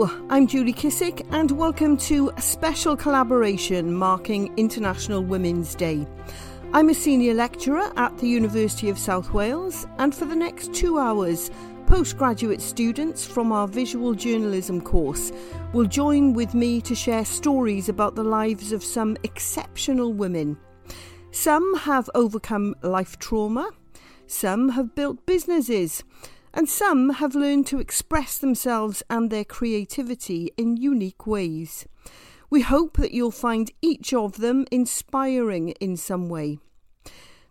I'm Julie Kissick, and welcome to a special collaboration marking International Women's Day. I'm a senior lecturer at the University of South Wales, and for the next two hours, postgraduate students from our visual journalism course will join with me to share stories about the lives of some exceptional women. Some have overcome life trauma, some have built businesses and some have learned to express themselves and their creativity in unique ways. We hope that you'll find each of them inspiring in some way.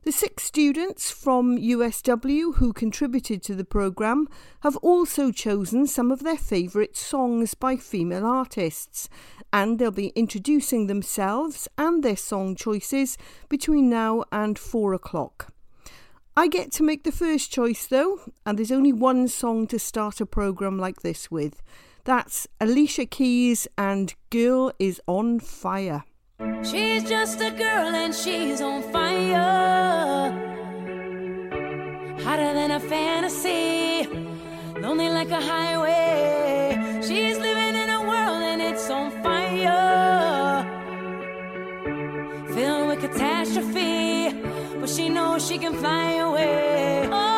The six students from USW who contributed to the programme have also chosen some of their favourite songs by female artists, and they'll be introducing themselves and their song choices between now and four o'clock. I get to make the first choice though, and there's only one song to start a programme like this with. That's Alicia Keys and Girl is on Fire. She's just a girl and she's on fire. Hotter than a fantasy, lonely like a highway. But she knows she can fly away. Oh,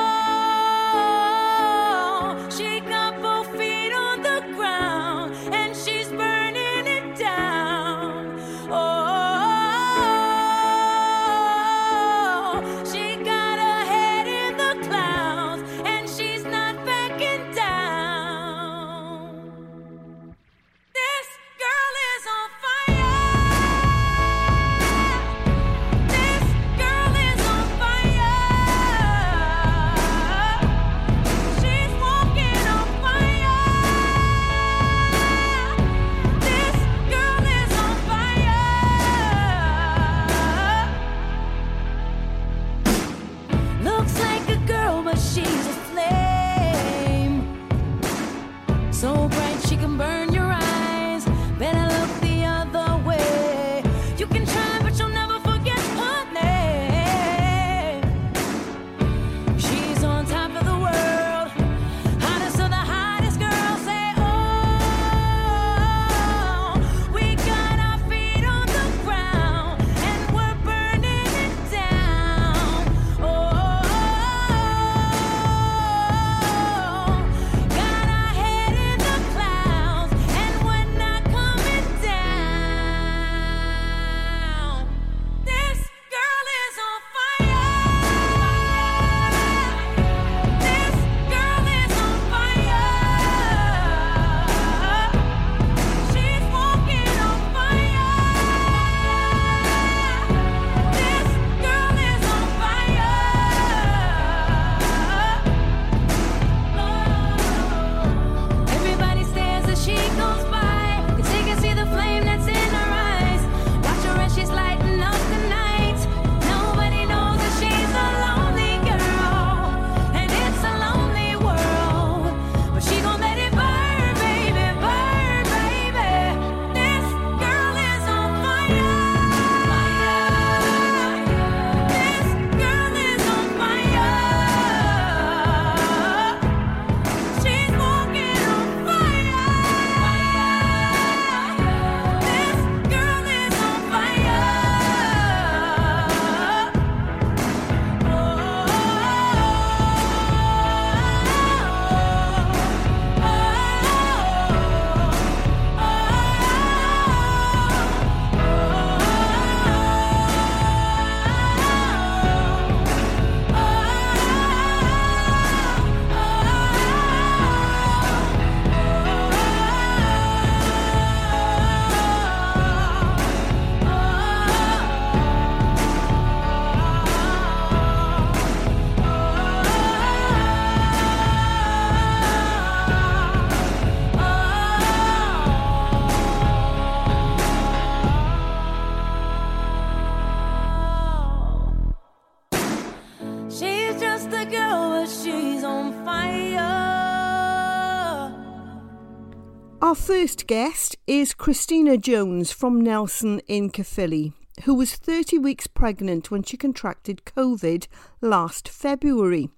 guest is Christina Jones from Nelson in Caerphilly, who was 30 weeks pregnant when she contracted COVID last February.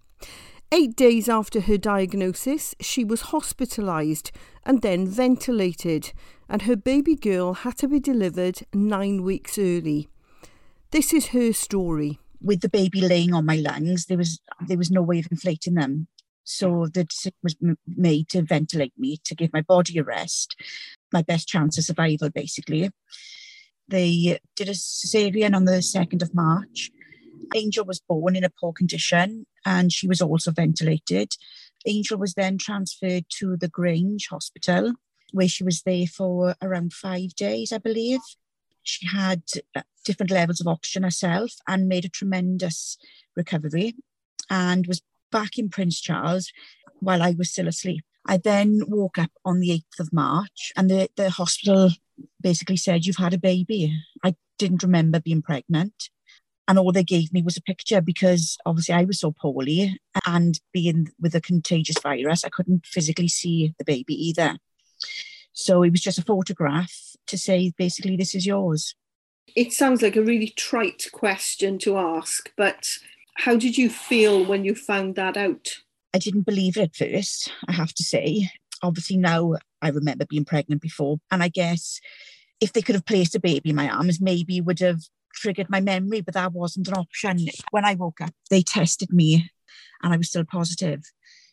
Eight days after her diagnosis, she was hospitalised and then ventilated, and her baby girl had to be delivered nine weeks early. This is her story. With the baby laying on my lungs, there was there was no way of inflating them. So the decision was made to ventilate me to give my body a rest, my best chance of survival, basically. They did a cesarean on the 2nd of March. Angel was born in a poor condition and she was also ventilated. Angel was then transferred to the Grange Hospital, where she was there for around five days, I believe. She had uh, different levels of oxygen herself and made a tremendous recovery and was back in Prince Charles while I was still asleep. I then woke up on the 8th of March and the, the hospital basically said, You've had a baby. I didn't remember being pregnant. And all they gave me was a picture because obviously I was so poorly and being with a contagious virus, I couldn't physically see the baby either. So it was just a photograph to say, basically, this is yours. It sounds like a really trite question to ask, but how did you feel when you found that out? I didn't believe it at first, I have to say. Obviously, now I remember being pregnant before. And I guess if they could have placed a baby in my arms, maybe would have triggered my memory, but that wasn't an option. When I woke up, they tested me and I was still positive.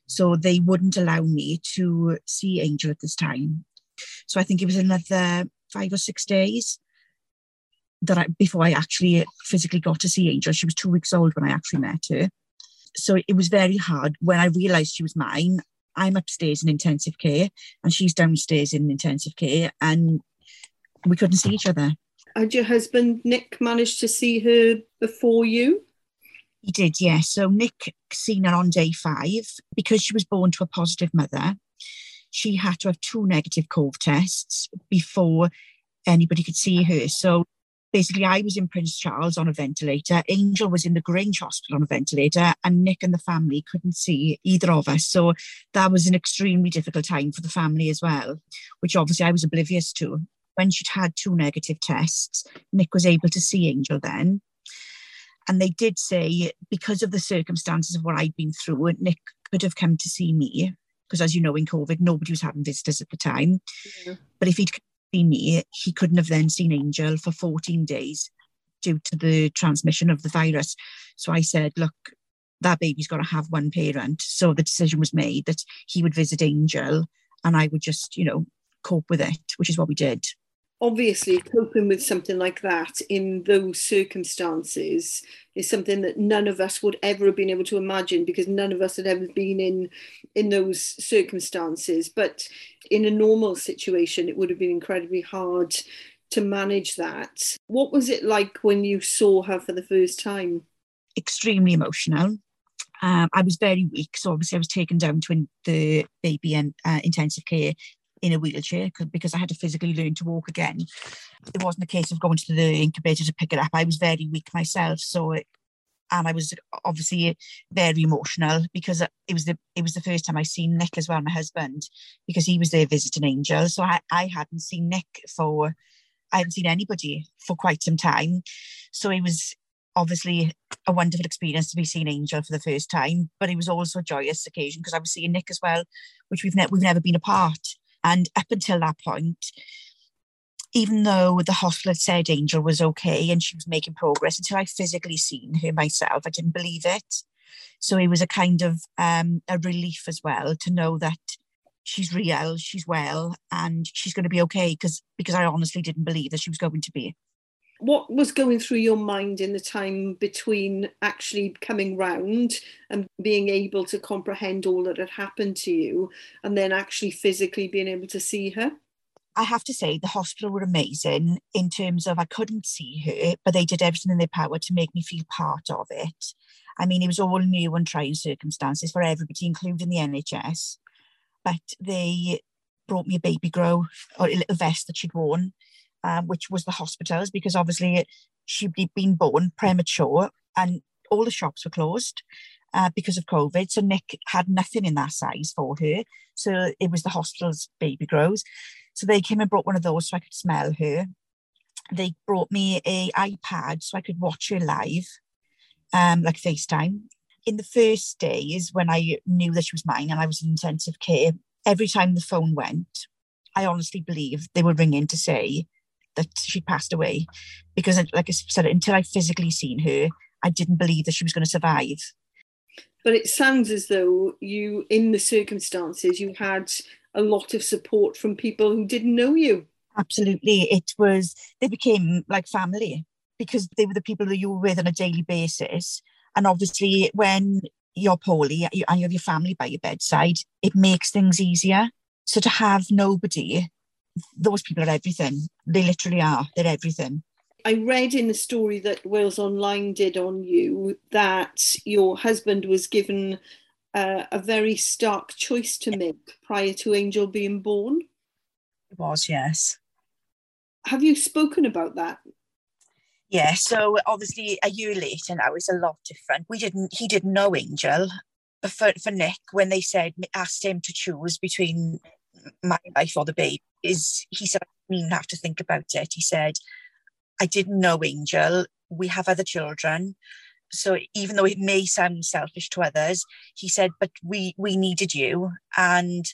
So they wouldn't allow me to see Angel at this time. So I think it was another five or six days that I before I actually physically got to see Angel. She was two weeks old when I actually met her so it was very hard when I realised she was mine. I'm upstairs in intensive care and she's downstairs in intensive care, and we couldn't see each other. Had your husband Nick managed to see her before you? He did, yes. So Nick seen her on day five because she was born to a positive mother. She had to have two negative COVID tests before anybody could see her. So basically I was in Prince Charles on a ventilator, Angel was in the Grange Hospital on a ventilator, and Nick and the family couldn't see either of us. So that was an extremely difficult time for the family as well, which obviously I was oblivious to. When she'd had two negative tests, Nick was able to see Angel then. And they did say, because of the circumstances of what I'd been through, Nick could have come to see me. Because as you know, in COVID, nobody was having visitors at the time. Yeah. But if he'd me, he couldn't have then seen Angel for 14 days due to the transmission of the virus. So I said, look, that baby's got to have one parent. So the decision was made that he would visit Angel and I would just, you know, cope with it, which is what we did obviously coping with something like that in those circumstances is something that none of us would ever have been able to imagine because none of us had ever been in in those circumstances. But in a normal situation it would have been incredibly hard to manage that. What was it like when you saw her for the first time? Extremely emotional. Um, I was very weak, so obviously I was taken down to the baby and uh, intensive care in a wheelchair because I had to physically learn to walk again. It wasn't a case of going to the incubator to pick it up. I was very weak myself, so it, and I was obviously very emotional because it was the it was the first time I seen Nick as well, my husband, because he was there visiting Angel. So I, I hadn't seen Nick for I hadn't seen anybody for quite some time. So it was obviously a wonderful experience to be seeing Angel for the first time, but it was also a joyous occasion because I was seeing Nick as well, which we've ne- we've never been apart. And up until that point, even though the hospital had said Angel was okay and she was making progress, until I physically seen her myself, I didn't believe it. So it was a kind of um, a relief as well to know that she's real, she's well, and she's going to be okay. Because because I honestly didn't believe that she was going to be what was going through your mind in the time between actually coming round and being able to comprehend all that had happened to you and then actually physically being able to see her? I have to say, the hospital were amazing in terms of I couldn't see her, but they did everything in their power to make me feel part of it. I mean, it was all new and trying circumstances for everybody, including the NHS. But they brought me a baby grow or a little vest that she'd worn um, which was the hospitals, because obviously she'd been born premature and all the shops were closed uh, because of COVID. So Nick had nothing in that size for her. So it was the hospital's baby grows. So they came and brought one of those so I could smell her. They brought me a iPad so I could watch her live, um, like FaceTime. in the first days when I knew that she was mine and I was in intensive care, every time the phone went, I honestly believe they were ringing to say that she passed away. Because, like I said, until I physically seen her, I didn't believe that she was going to survive. But it sounds as though you, in the circumstances, you had a lot of support from people who didn't know you. Absolutely. It was, they became like family because they were the people that you were with on a daily basis. And obviously, when you're poorly and you have your family by your bedside, it makes things easier. So to have nobody, those people are everything. They literally are. They're everything. I read in the story that Wales Online did on you that your husband was given uh, a very stark choice to make prior to Angel being born. It was, yes. Have you spoken about that? Yeah, so obviously a year later now is a lot different. We didn't, he didn't know Angel. For, for Nick, when they said, asked him to choose between my life or the baby, is he said, I didn't have to think about it. He said, I didn't know Angel. We have other children. So even though it may sound selfish to others, he said, but we we needed you. And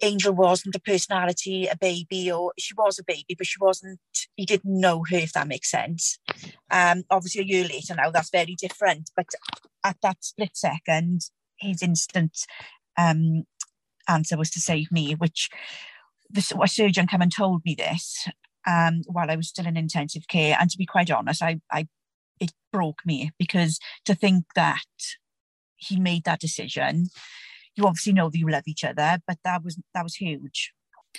Angel wasn't a personality, a baby, or she was a baby, but she wasn't, he didn't know her, if that makes sense. Um, obviously, a year later now, that's very different. But at that split second, his instant um, answer was to save me, which the a surgeon came and told me this um, while I was still in intensive care. And to be quite honest, I, I it broke me because to think that he made that decision you obviously know that you love each other, but that was that was huge.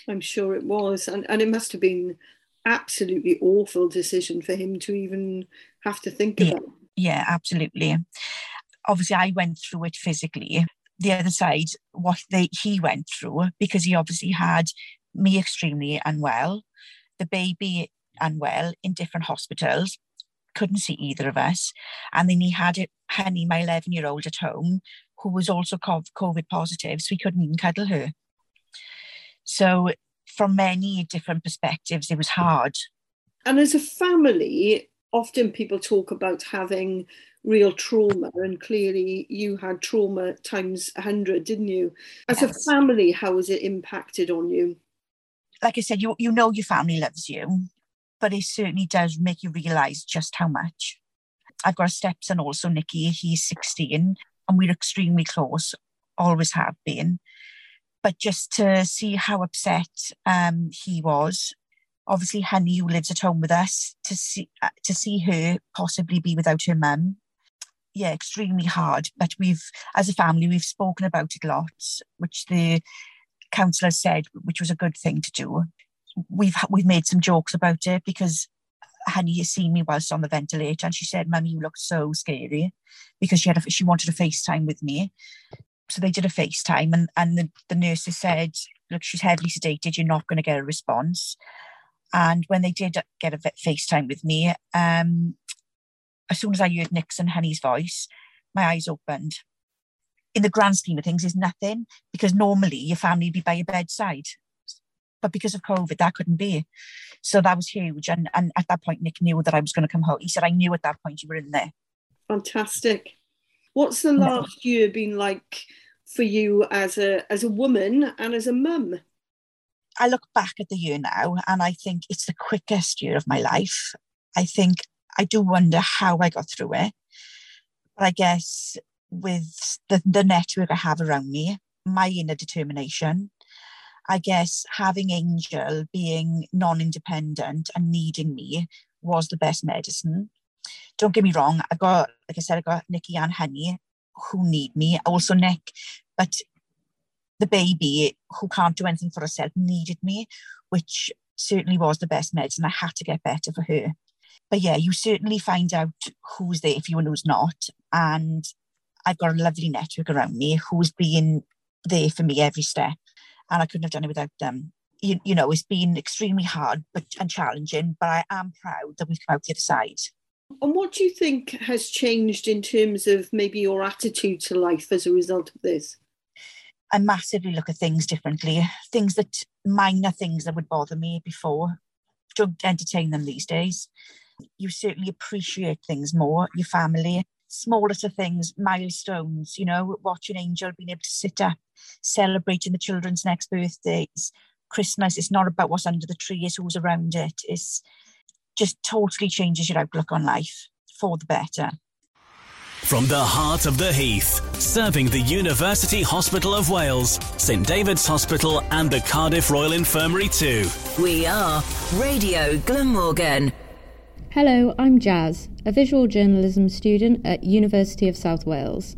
I'm sure it was, and and it must have been absolutely awful decision for him to even have to think yeah. about. Yeah, absolutely. Obviously, I went through it physically. The other side, what they he went through, because he obviously had me extremely unwell, the baby unwell in different hospitals, couldn't see either of us, and then he had it, Honey, my eleven year old, at home, who was also COVID positive, so we couldn't even cuddle her. So, from many different perspectives, it was hard. And as a family, often people talk about having real trauma, and clearly you had trauma times 100, didn't you? As yes. a family, how has it impacted on you? Like I said, you, you know your family loves you, but it certainly does make you realise just how much. I've got a stepson also, Nicky, he's 16, and we're extremely close, always have been. But just to see how upset um, he was, obviously Honey, who lives at home with us, to see uh, to see her possibly be without her mum, yeah, extremely hard. But we've, as a family, we've spoken about it lots, which the counsellor said, which was a good thing to do. We've we've made some jokes about it because Honey has seen me whilst on the ventilator, and she said, "Mummy, you look so scary," because she had a, she wanted a FaceTime with me. So they did a FaceTime, and and the, the nurses said, "Look, she's heavily sedated. You're not going to get a response." And when they did get a bit FaceTime with me, um, as soon as I heard Nick's and Honey's voice, my eyes opened. In the grand scheme of things, is nothing because normally your family would be by your bedside but because of COVID, that couldn't be. So that was huge. And and at that point, Nick knew that I was going to come home. He said, I knew at that point you were in there. Fantastic. What's the last year been like for you as a as a woman and as a mum? I look back at the year now and I think it's the quickest year of my life. I think I do wonder how I got through it. But I guess with the, the network I have around me, my inner determination, I guess having Angel being non independent and needing me was the best medicine. Don't get me wrong, I've got, like I said, I've got Nikki and Honey who need me, also Nick, but the baby who can't do anything for herself needed me, which certainly was the best medicine. I had to get better for her. But yeah, you certainly find out who's there for you and who's not. And I've got a lovely network around me who's been there for me every step and I couldn't have done it without them. You, you know, it's been extremely hard but and challenging, but I am proud that we've come out the other side. And what do you think has changed in terms of maybe your attitude to life as a result of this? I massively look at things differently. Things that minor things that would bother me before don't entertain them these days. You certainly appreciate things more, your family. small little things, milestones, you know, watching Angel being able to sit up, celebrating the children's next birthdays. Christmas, it's not about what's under the tree, it's who's around it. It's just totally changes your outlook on life for the better. From the heart of the Heath, serving the University Hospital of Wales, St David's Hospital, and the Cardiff Royal Infirmary too. We are Radio Glamorgan. Hello, I'm Jazz, a visual journalism student at University of South Wales.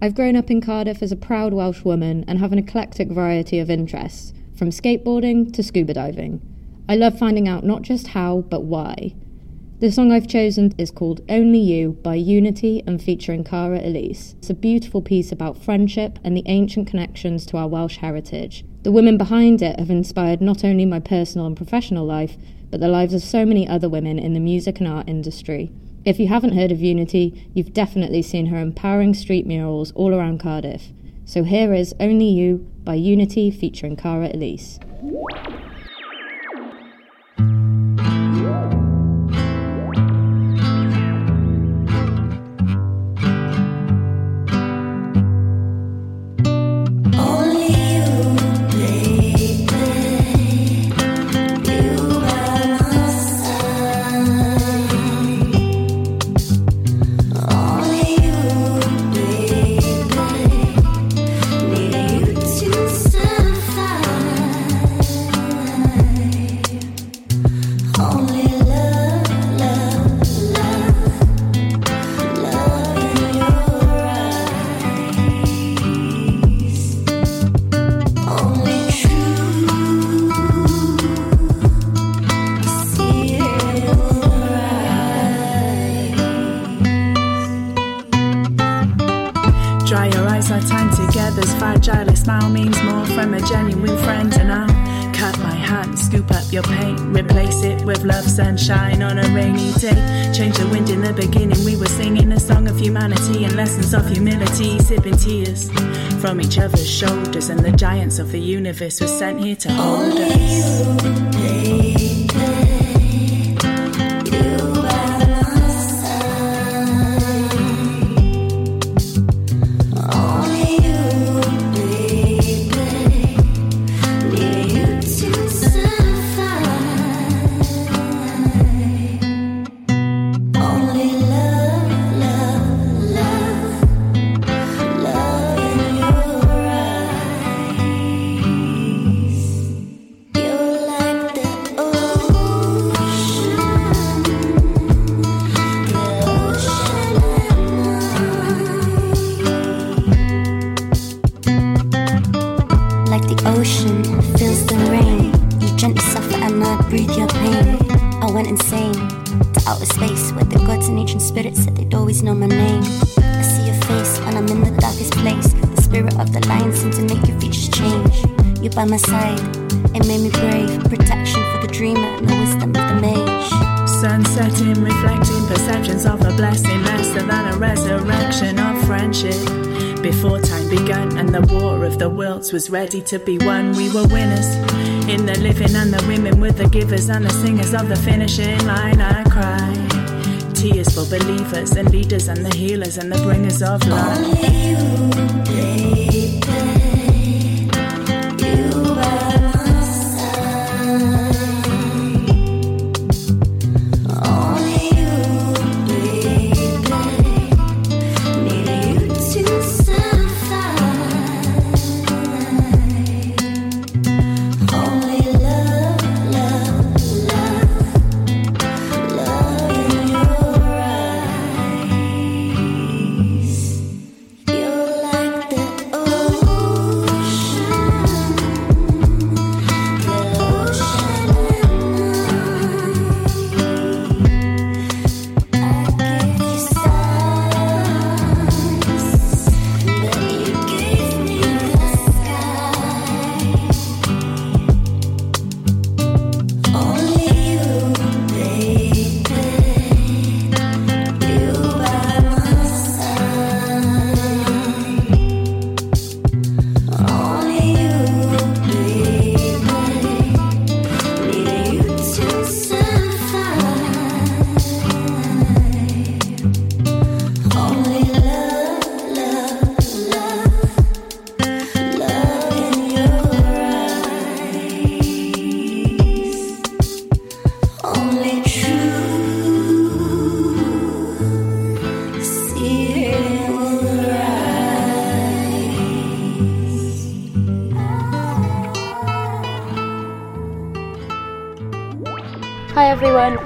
I've grown up in Cardiff as a proud Welsh woman and have an eclectic variety of interests, from skateboarding to scuba diving. I love finding out not just how, but why. The song I've chosen is called Only You by Unity and featuring Cara Elise. It's a beautiful piece about friendship and the ancient connections to our Welsh heritage. The women behind it have inspired not only my personal and professional life, but the lives of so many other women in the music and art industry. If you haven't heard of Unity, you've definitely seen her empowering street murals all around Cardiff. So here is Only You by Unity featuring Cara Elise. Sunshine on a rainy day. Change the wind in the beginning. We were singing a song of humanity and lessons of humility, sipping tears from each other's shoulders. And the giants of the universe were sent here to hold us. Was ready to be won. We were winners in the living, and the women were the givers and the singers of the finishing line. I cry tears for believers and leaders and the healers and the bringers of life.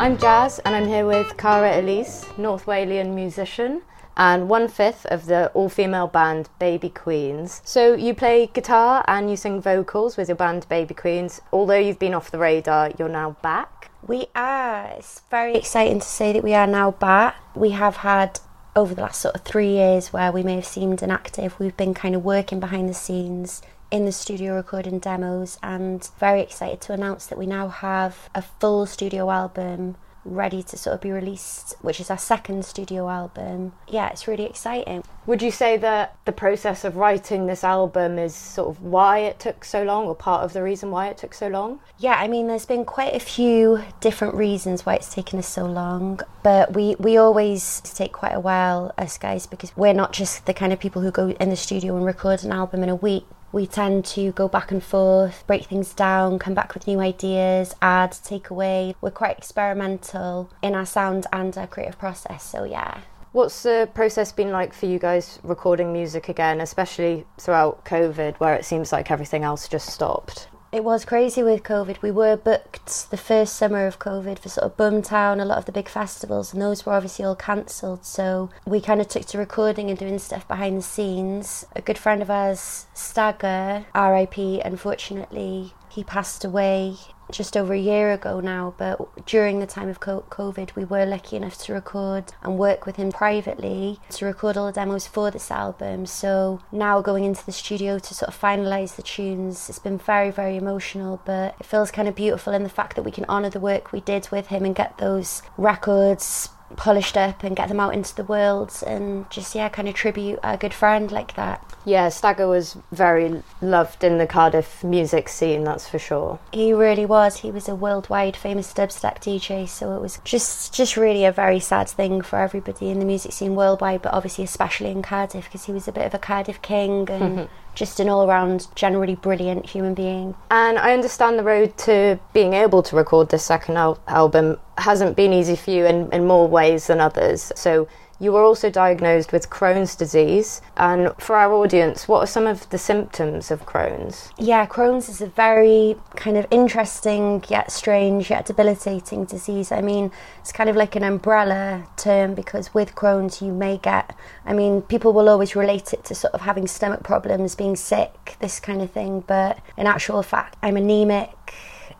I'm Jazz and I'm here with Cara Elise, North Walian musician and one fifth of the all female band Baby Queens. So you play guitar and you sing vocals with your band Baby Queens. Although you've been off the radar, you're now back. We are. It's very exciting to say that we are now back. We have had over the last sort of three years where we may have seemed inactive, we've been kind of working behind the scenes in the studio recording demos and very excited to announce that we now have a full studio album ready to sort of be released, which is our second studio album. Yeah, it's really exciting. Would you say that the process of writing this album is sort of why it took so long, or part of the reason why it took so long? Yeah, I mean, there's been quite a few different reasons why it's taken us so long, but we, we always take quite a while, us guys, because we're not just the kind of people who go in the studio and record an album in a week we tend to go back and forth, break things down, come back with new ideas, add, take away. We're quite experimental in our sound and our creative process, so yeah. What's the process been like for you guys recording music again, especially throughout COVID, where it seems like everything else just stopped? It was crazy with COVID. We were booked the first summer of COVID for sort of Boomtown, a lot of the big festivals, and those were obviously all cancelled. So we kind of took to recording and doing stuff behind the scenes. A good friend of ours, Stagga, RIP, unfortunately, he passed away just over a year ago now, but during the time of COVID, we were lucky enough to record and work with him privately to record all the demos for this album. So now going into the studio to sort of finalise the tunes, it's been very, very emotional, but it feels kind of beautiful in the fact that we can honour the work we did with him and get those records polished up and get them out into the world and just yeah kind of tribute a good friend like that. Yeah stagga was very loved in the cardiff music scene that's for sure. He really was. He was a worldwide famous dubstep dj so it was just just really a very sad thing for everybody in the music scene worldwide but obviously especially in cardiff because he was a bit of a cardiff king and just an all around, generally brilliant human being. And I understand the road to being able to record this second al- album hasn't been easy for you in, in more ways than others. So you were also diagnosed with Crohn's disease. And for our audience, what are some of the symptoms of Crohn's? Yeah, Crohn's is a very kind of interesting, yet strange, yet debilitating disease. I mean, it's kind of like an umbrella term because with Crohn's, you may get, I mean, people will always relate it to sort of having stomach problems, being sick, this kind of thing. But in actual fact, I'm anemic.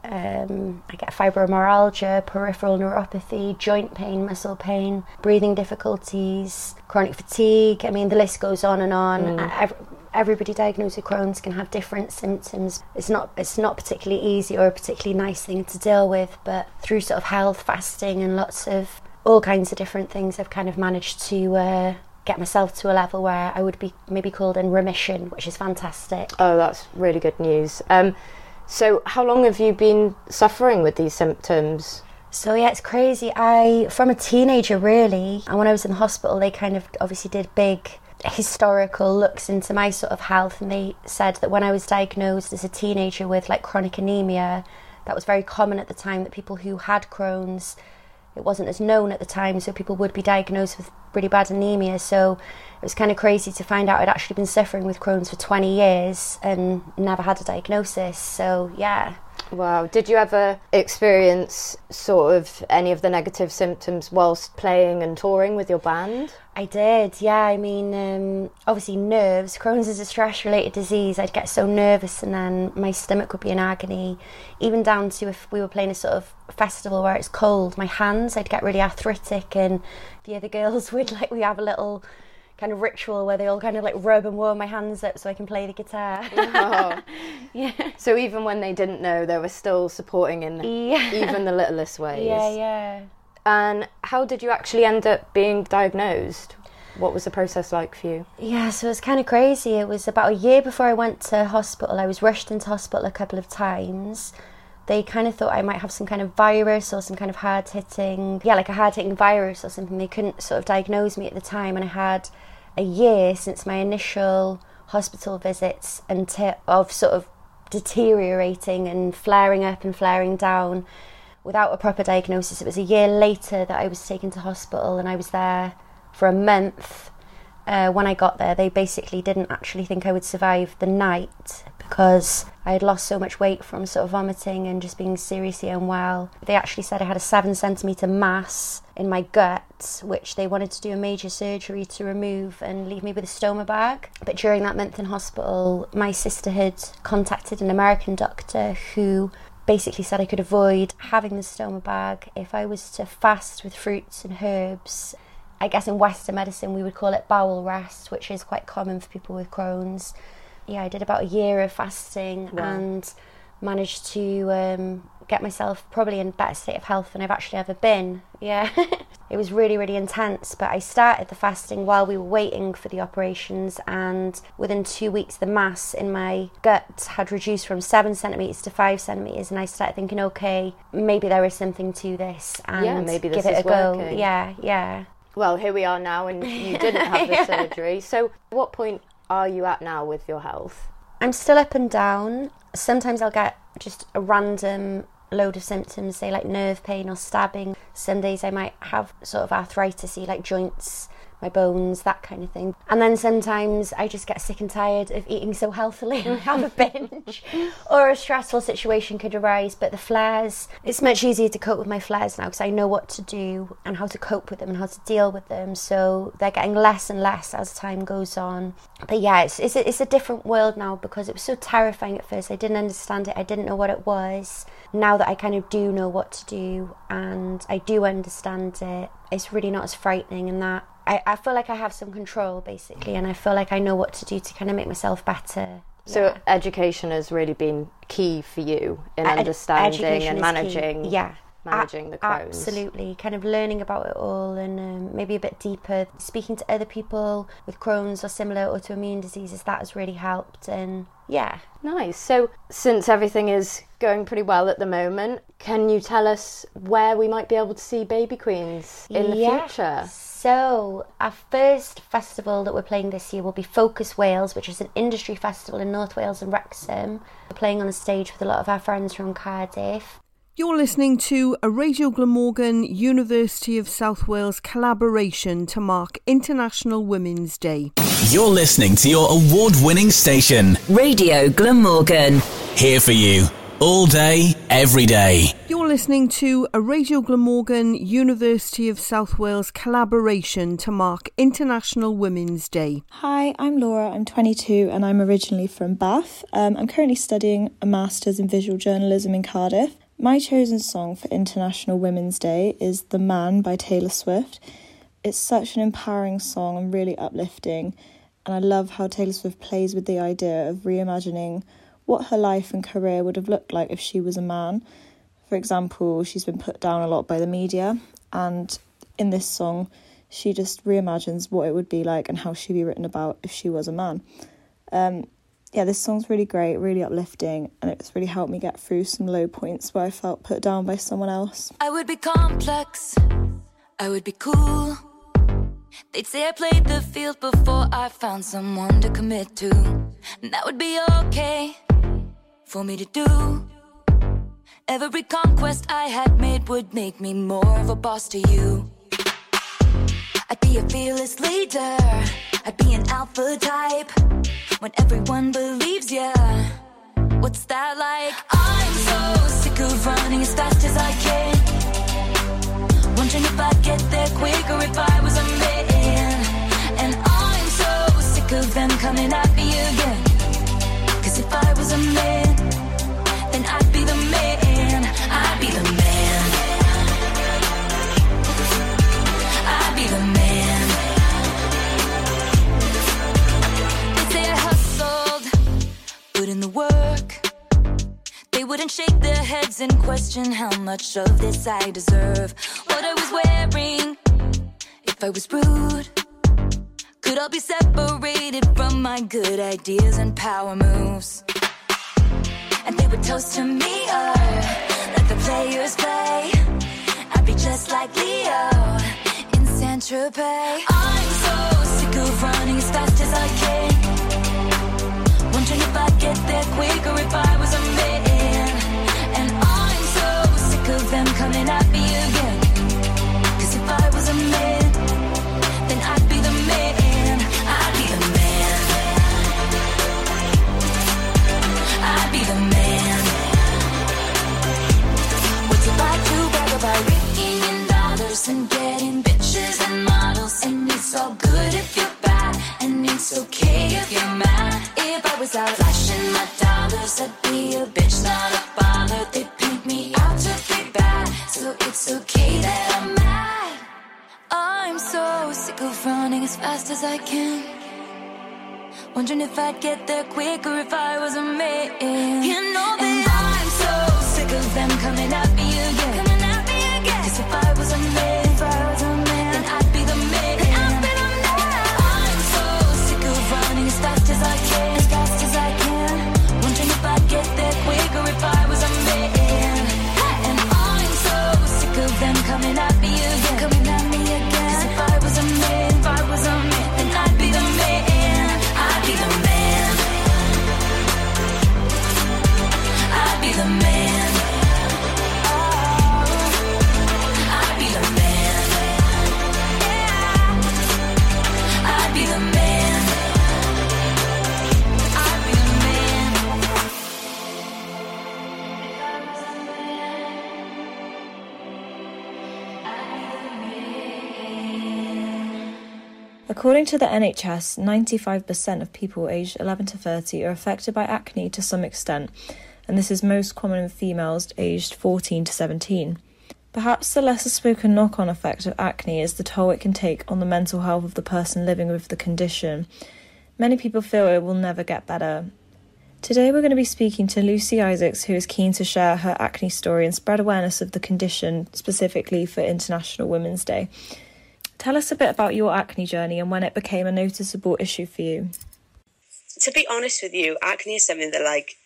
Um, I get fibromyalgia, peripheral neuropathy, joint pain, muscle pain, breathing difficulties, chronic fatigue. I mean, the list goes on and on. Mm. everybody diagnosed with Crohn's can have different symptoms. It's not it's not particularly easy or a particularly nice thing to deal with, but through sort of health, fasting, and lots of all kinds of different things, I've kind of managed to. Uh, get myself to a level where I would be maybe called in remission, which is fantastic. Oh, that's really good news. Um, so, how long have you been suffering with these symptoms? So yeah, it's crazy. I from a teenager really, and when I was in the hospital, they kind of obviously did big historical looks into my sort of health, and they said that when I was diagnosed as a teenager with like chronic anemia, that was very common at the time. That people who had Crohn's, it wasn't as known at the time, so people would be diagnosed with really bad anemia. So it was kind of crazy to find out I'd actually been suffering with Crohn's for 20 years and never had a diagnosis. So yeah. Wow. Did you ever experience sort of any of the negative symptoms whilst playing and touring with your band? I did, yeah. I mean, um, obviously, nerves. Crohn's is a stress related disease. I'd get so nervous, and then my stomach would be in agony. Even down to if we were playing a sort of festival where it's cold, my hands, I'd get really arthritic, and the other girls would like, we have a little kind of ritual where they all kind of like rub and warm my hands up so I can play the guitar. oh. yeah. So even when they didn't know, they were still supporting in yeah. even the littlest ways. Yeah, yeah. And how did you actually end up being diagnosed? What was the process like for you? Yeah, so it was kind of crazy. It was about a year before I went to hospital. I was rushed into hospital a couple of times. They kind of thought I might have some kind of virus or some kind of hard hitting, yeah, like a hard hitting virus or something. They couldn't sort of diagnose me at the time, and I had a year since my initial hospital visits until of sort of deteriorating and flaring up and flaring down without a proper diagnosis. It was a year later that I was taken to hospital and I was there for a month. Uh, when I got there, they basically didn't actually think I would survive the night because I had lost so much weight from sort of vomiting and just being seriously unwell. They actually said I had a seven centimetre mass in my gut, which they wanted to do a major surgery to remove and leave me with a stoma bag. But during that month in hospital, my sister had contacted an American doctor who basically said I could avoid having the stoma bag if I was to fast with fruits and herbs. I guess in Western medicine we would call it bowel rest, which is quite common for people with Crohn's yeah, I did about a year of fasting wow. and managed to um, get myself probably in a better state of health than I've actually ever been. Yeah, it was really, really intense. But I started the fasting while we were waiting for the operations, and within two weeks, the mass in my gut had reduced from seven centimeters to five centimeters, and I started thinking, okay, maybe there is something to this, and yeah, maybe this give it a working. go. Yeah, yeah. Well, here we are now, and you didn't have the yeah. surgery. So, what point are you at now with your health? I'm still up and down. Sometimes I'll get just a random load of symptoms, say like nerve pain or stabbing. Some days I might have sort of arthritis, like joints my bones, that kind of thing. And then sometimes I just get sick and tired of eating so healthily and have a binge. or a stressful situation could arise, but the flares, it's much easier to cope with my flares now because I know what to do and how to cope with them and how to deal with them. So they're getting less and less as time goes on. But yeah, it's, it's, a, it's a different world now because it was so terrifying at first. I didn't understand it, I didn't know what it was. Now that I kind of do know what to do and I do understand it, it's really not as frightening and that I, I feel like I have some control basically, and I feel like I know what to do to kind of make myself better. So yeah. education has really been key for you in Ed- understanding and managing. Yeah, managing the Crohn's. Absolutely, kind of learning about it all and um, maybe a bit deeper. Speaking to other people with Crohn's or similar autoimmune diseases, that has really helped. And yeah. Nice. So, since everything is going pretty well at the moment, can you tell us where we might be able to see Baby Queens in the yeah. future? So, our first festival that we're playing this year will be Focus Wales, which is an industry festival in North Wales and Wrexham. We're playing on a stage with a lot of our friends from Cardiff. You're listening to a Radio Glamorgan University of South Wales collaboration to mark International Women's Day. You're listening to your award winning station, Radio Glamorgan. Here for you, all day, every day. You're listening to a Radio Glamorgan University of South Wales collaboration to mark International Women's Day. Hi, I'm Laura. I'm 22 and I'm originally from Bath. Um, I'm currently studying a Masters in Visual Journalism in Cardiff. My chosen song for International Women's Day is The Man by Taylor Swift. It's such an empowering song and really uplifting, and I love how Taylor Swift plays with the idea of reimagining what her life and career would have looked like if she was a man. For example, she's been put down a lot by the media, and in this song, she just reimagines what it would be like and how she'd be written about if she was a man. Um, yeah, this song's really great, really uplifting, and it's really helped me get through some low points where I felt put down by someone else. I would be complex, I would be cool. They'd say I played the field before I found someone to commit to. And that would be okay for me to do. Every conquest I had made would make me more of a boss to you. I'd be a fearless leader, I'd be an alpha type when everyone believes ya. What's that like? I'm so sick of running as fast as I can. Wondering if I'd get there quicker if I was a man. And I'm so sick of them coming at me again. Cause if I was a man, then I'd be the man. I'd be the man. I'd be the man. Hustled, put in the work. They wouldn't shake their heads and question how much of this I deserve. What I was wearing, if I was rude, could I be separated from my good ideas and power moves. And they would toast to me, oh, let the players play. I'd be just like Leo in Saint Tropez. I'm so sick of running as fast as I can. Wondering if I'd get there quicker if I was a man. And I'm so sick of them coming at me again. Cause if I was a man, and getting bitches and models. And it's all good if you're bad, and it's okay if you're mad. If I was out flashing my dollars, I'd be a bitch, not a bother. They paint me out to be bad, so it's okay that I'm mad. I'm so sick of running as fast as I can. Wondering if I'd get there quicker if I was a man. You know that and I'm so sick of them coming at According to the NHS, 95% of people aged 11 to 30 are affected by acne to some extent, and this is most common in females aged 14 to 17. Perhaps the lesser spoken knock on effect of acne is the toll it can take on the mental health of the person living with the condition. Many people feel it will never get better. Today, we're going to be speaking to Lucy Isaacs, who is keen to share her acne story and spread awareness of the condition specifically for International Women's Day. Tell us a bit about your acne journey and when it became a noticeable issue for you. to be honest with you, acne is something that like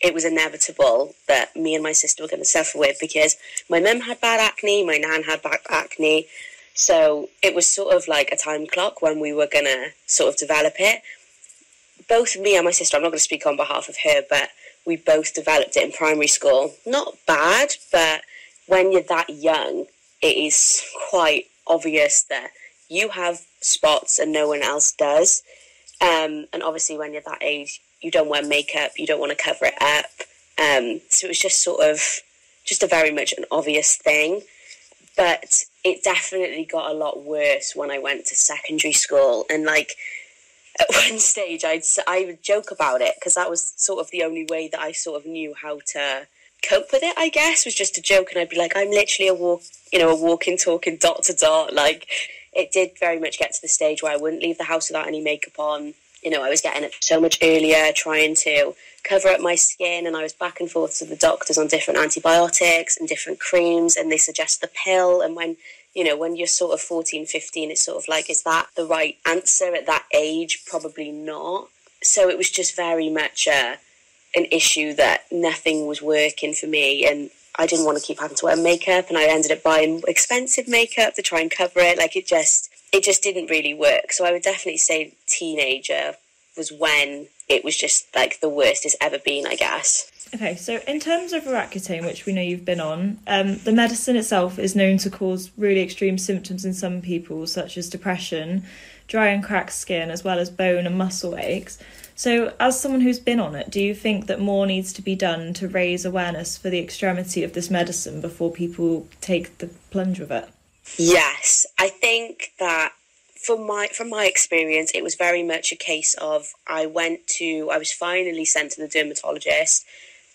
it was inevitable that me and my sister were going to suffer with because my mum had bad acne, my nan had bad acne, so it was sort of like a time clock when we were going to sort of develop it. Both me and my sister, I'm not going to speak on behalf of her, but we both developed it in primary school. Not bad, but when you're that young, it is quite obvious that you have spots and no one else does. Um, and obviously, when you're that age, you don't wear makeup, you don't want to cover it up. Um, so it was just sort of just a very much an obvious thing. But it definitely got a lot worse when I went to secondary school. And like at one stage, I'd I would joke about it because that was sort of the only way that I sort of knew how to cope with it. I guess was just a joke, and I'd be like, I'm literally a walk, you know, a walking, talking, dot to dot. Like it did very much get to the stage where I wouldn't leave the house without any makeup on. You know, I was getting it so much earlier, trying to cover up my skin, and I was back and forth to the doctors on different antibiotics and different creams, and they suggest the pill. And when you know, when you're sort of 14, 15, it's sort of like, is that the right answer at that age? Probably not. So it was just very much a, an issue that nothing was working for me, and I didn't want to keep having to wear makeup, and I ended up buying expensive makeup to try and cover it. Like it just, it just didn't really work. So I would definitely say teenager was when it was just like the worst it's ever been, I guess. Okay, so in terms of Roaccutane, which we know you've been on, um, the medicine itself is known to cause really extreme symptoms in some people, such as depression, dry and cracked skin, as well as bone and muscle aches. So, as someone who's been on it, do you think that more needs to be done to raise awareness for the extremity of this medicine before people take the plunge with it? Yes, I think that from my from my experience, it was very much a case of I went to I was finally sent to the dermatologist,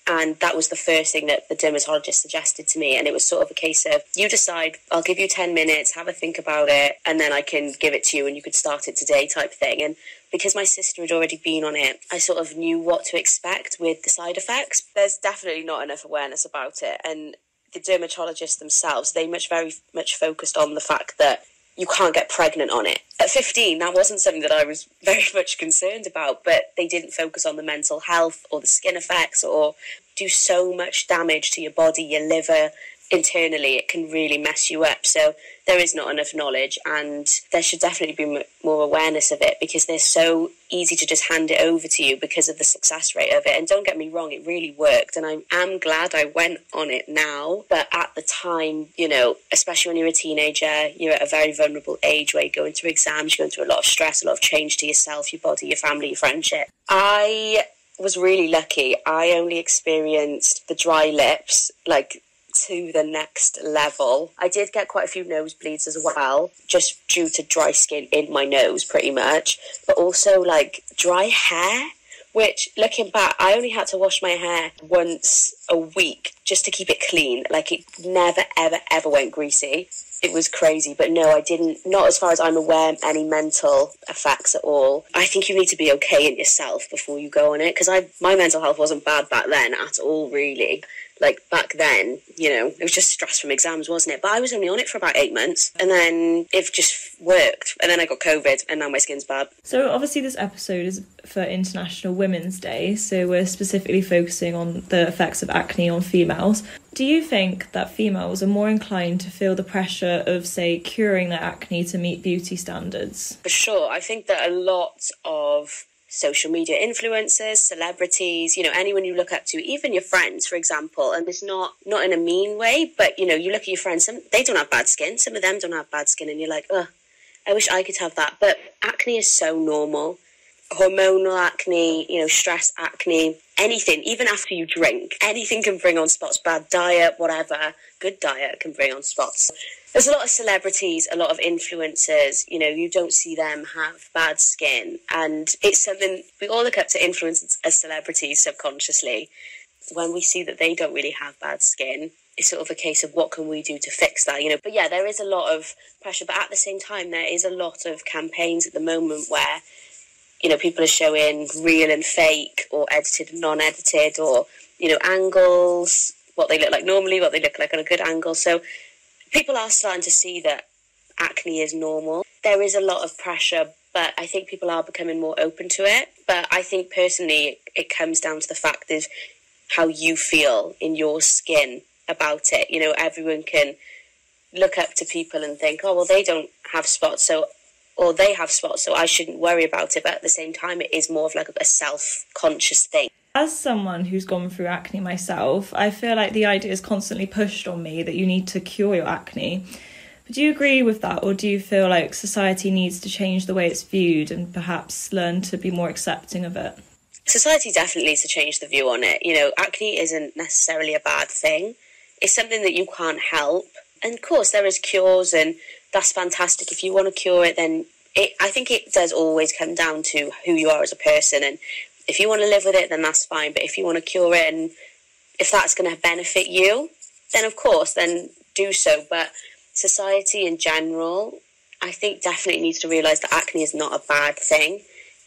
and that was the first thing that the dermatologist suggested to me, and it was sort of a case of you decide. I'll give you ten minutes, have a think about it, and then I can give it to you, and you could start it today, type thing. And because my sister had already been on it, I sort of knew what to expect with the side effects. There's definitely not enough awareness about it, and the dermatologists themselves, they much very much focused on the fact that you can't get pregnant on it. At 15, that wasn't something that I was very much concerned about, but they didn't focus on the mental health or the skin effects or do so much damage to your body, your liver, internally. It can really mess you up. So there is not enough knowledge, and there should definitely be m- more awareness of it because they're so easy to just hand it over to you because of the success rate of it. And don't get me wrong, it really worked, and I am glad I went on it now. But at the time, you know, especially when you're a teenager, you're at a very vulnerable age where you're going through exams, you're going through a lot of stress, a lot of change to yourself, your body, your family, your friendship. I was really lucky. I only experienced the dry lips, like to the next level. I did get quite a few nosebleeds as well, just due to dry skin in my nose, pretty much, but also like dry hair. Which, looking back, I only had to wash my hair once a week just to keep it clean. Like it never, ever, ever went greasy it was crazy. But no, I didn't, not as far as I'm aware, any mental effects at all. I think you need to be okay in yourself before you go on it because I my mental health wasn't bad back then at all, really like back then, you know, it was just stress from exams, wasn't it? But I was only on it for about eight months and then it just worked. And then I got COVID and now my skin's bad. So, obviously, this episode is for International Women's Day. So, we're specifically focusing on the effects of acne on females. Do you think that females are more inclined to feel the pressure of, say, curing their acne to meet beauty standards? For sure. I think that a lot of social media influencers, celebrities, you know, anyone you look up to, even your friends, for example. And it's not not in a mean way, but you know, you look at your friends, some they don't have bad skin, some of them don't have bad skin, and you're like, oh, I wish I could have that. But acne is so normal. Hormonal acne, you know, stress acne, anything, even after you drink, anything can bring on spots. Bad diet, whatever, good diet can bring on spots there's a lot of celebrities, a lot of influencers, you know, you don't see them have bad skin. And it's something we all look up to influencers as celebrities subconsciously. When we see that they don't really have bad skin, it's sort of a case of what can we do to fix that, you know. But yeah, there is a lot of pressure, but at the same time, there is a lot of campaigns at the moment where, you know, people are showing real and fake or edited and non edited or, you know, angles, what they look like normally, what they look like on a good angle. So people are starting to see that acne is normal. There is a lot of pressure, but I think people are becoming more open to it. But I think personally, it comes down to the fact of how you feel in your skin about it. You know, everyone can look up to people and think, oh, well, they don't have spots, so or they have spots, so I shouldn't worry about it. But at the same time, it is more of like a self conscious thing as someone who's gone through acne myself, I feel like the idea is constantly pushed on me that you need to cure your acne. But do you agree with that, or do you feel like society needs to change the way it's viewed and perhaps learn to be more accepting of it? Society definitely needs to change the view on it. You know, acne isn't necessarily a bad thing, it's something that you can't help. And of course, there is cures, and that's fantastic. If you want to cure it, then it, I think it does always come down to who you are as a person and if you want to live with it, then that's fine. But if you want to cure it and if that's going to benefit you, then of course, then do so. But society in general, I think definitely needs to realise that acne is not a bad thing.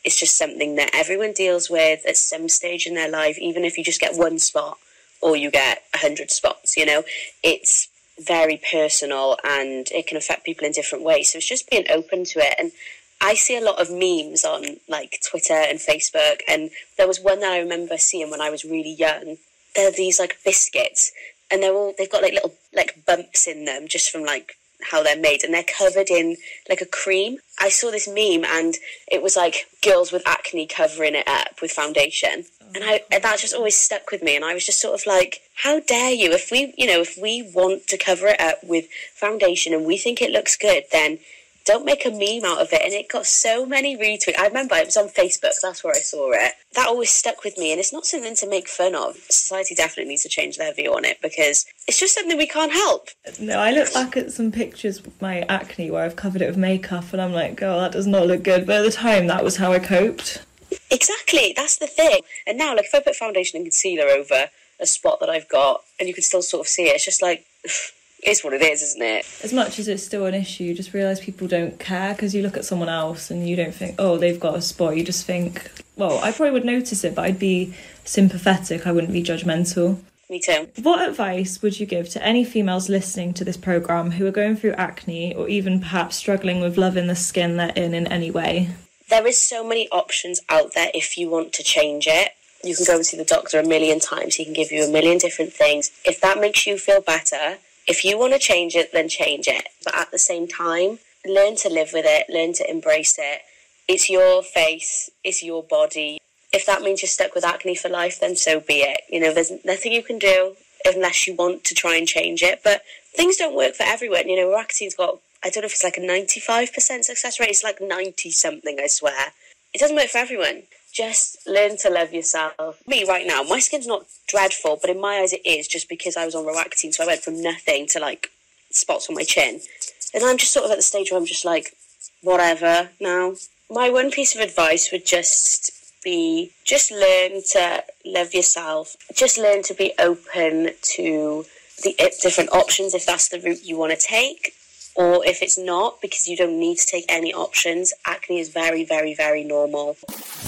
It's just something that everyone deals with at some stage in their life, even if you just get one spot or you get a hundred spots, you know, it's very personal and it can affect people in different ways. So it's just being open to it. And I see a lot of memes on like Twitter and Facebook, and there was one that I remember seeing when I was really young. They're these like biscuits, and they're all they've got like little like bumps in them just from like how they're made, and they're covered in like a cream. I saw this meme, and it was like girls with acne covering it up with foundation, and I and that just always stuck with me. And I was just sort of like, how dare you? If we, you know, if we want to cover it up with foundation and we think it looks good, then don't make a meme out of it. And it got so many retweets. I remember it was on Facebook, that's where I saw it. That always stuck with me, and it's not something to make fun of. Society definitely needs to change their view on it because it's just something we can't help. No, I look back at some pictures of my acne where I've covered it with makeup, and I'm like, oh, that does not look good. But at the time, that was how I coped. Exactly, that's the thing. And now, like, if I put foundation and concealer over a spot that I've got, and you can still sort of see it, it's just like is what it is, isn't it? As much as it's still an issue, you just realise people don't care because you look at someone else and you don't think, oh, they've got a spot. You just think, well, I probably would notice it, but I'd be sympathetic. I wouldn't be judgmental. Me too. What advice would you give to any females listening to this programme who are going through acne or even perhaps struggling with loving the skin they're in in any way? There is so many options out there if you want to change it. You can go and see the doctor a million times. He can give you a million different things. If that makes you feel better, if you want to change it, then change it. But at the same time, learn to live with it, learn to embrace it. It's your face, it's your body. If that means you're stuck with acne for life, then so be it. You know, there's nothing you can do unless you want to try and change it. But things don't work for everyone. You know, Roaxy's got, I don't know if it's like a 95% success rate, it's like 90 something, I swear. It doesn't work for everyone. Just learn to love yourself. Me right now, my skin's not dreadful, but in my eyes it is just because I was on Roaccutane, so I went from nothing to like spots on my chin. And I'm just sort of at the stage where I'm just like, whatever now. My one piece of advice would just be just learn to love yourself. Just learn to be open to the different options if that's the route you want to take or if it's not, because you don't need to take any options, acne is very, very, very normal.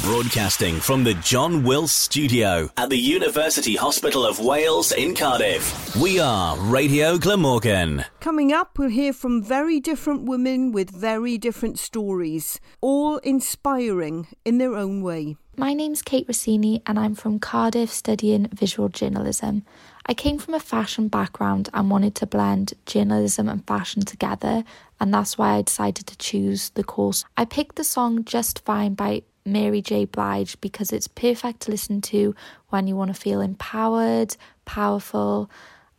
Broadcasting from the John Wills Studio at the University Hospital of Wales in Cardiff. We are Radio Glamorgan. Coming up, we'll hear from very different women with very different stories, all inspiring in their own way. My name's Kate Rossini, and I'm from Cardiff studying visual journalism. I came from a fashion background and wanted to blend journalism and fashion together, and that's why I decided to choose the course. I picked the song Just Fine by Mary J. Blige because it's perfect to listen to when you want to feel empowered, powerful,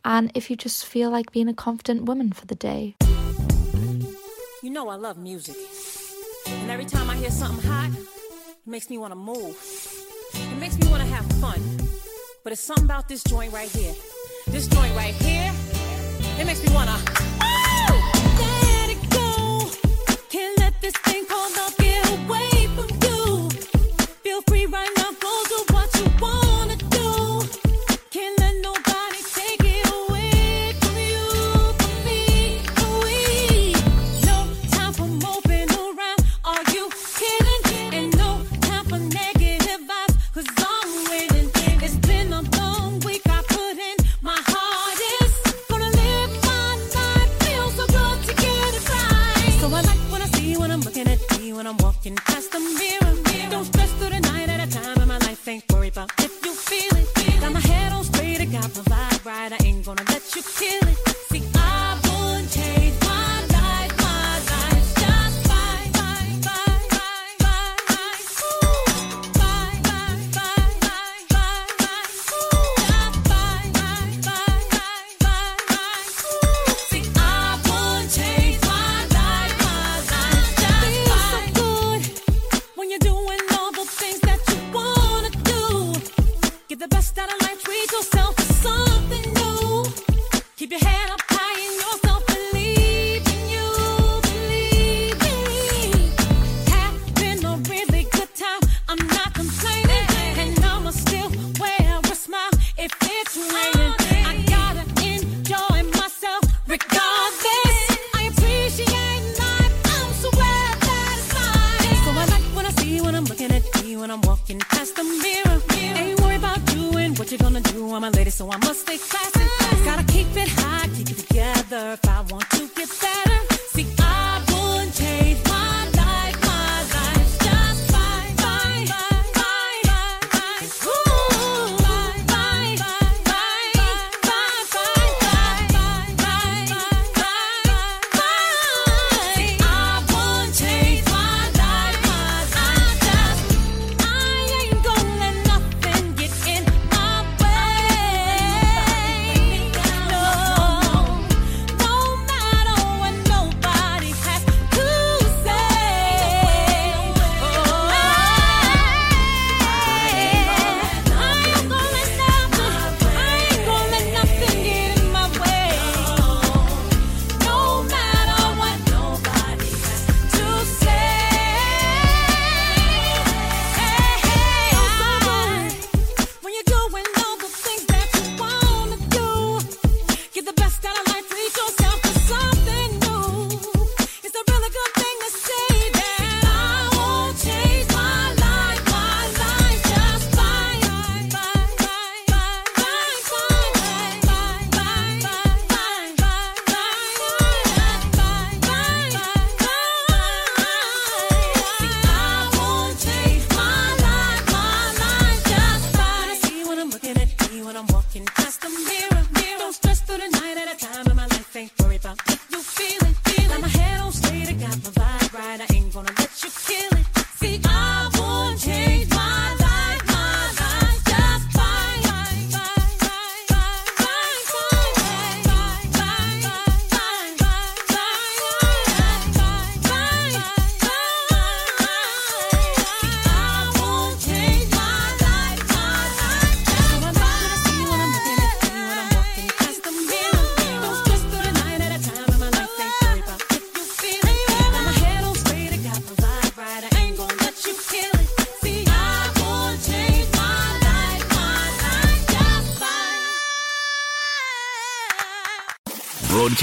and if you just feel like being a confident woman for the day. You know I love music. And every time I hear something hot, it makes me want to move. It makes me want to have fun. But it's something about this joint right here. This joint right here, it makes me wanna. Oh! Let it go. Can't let this thing called love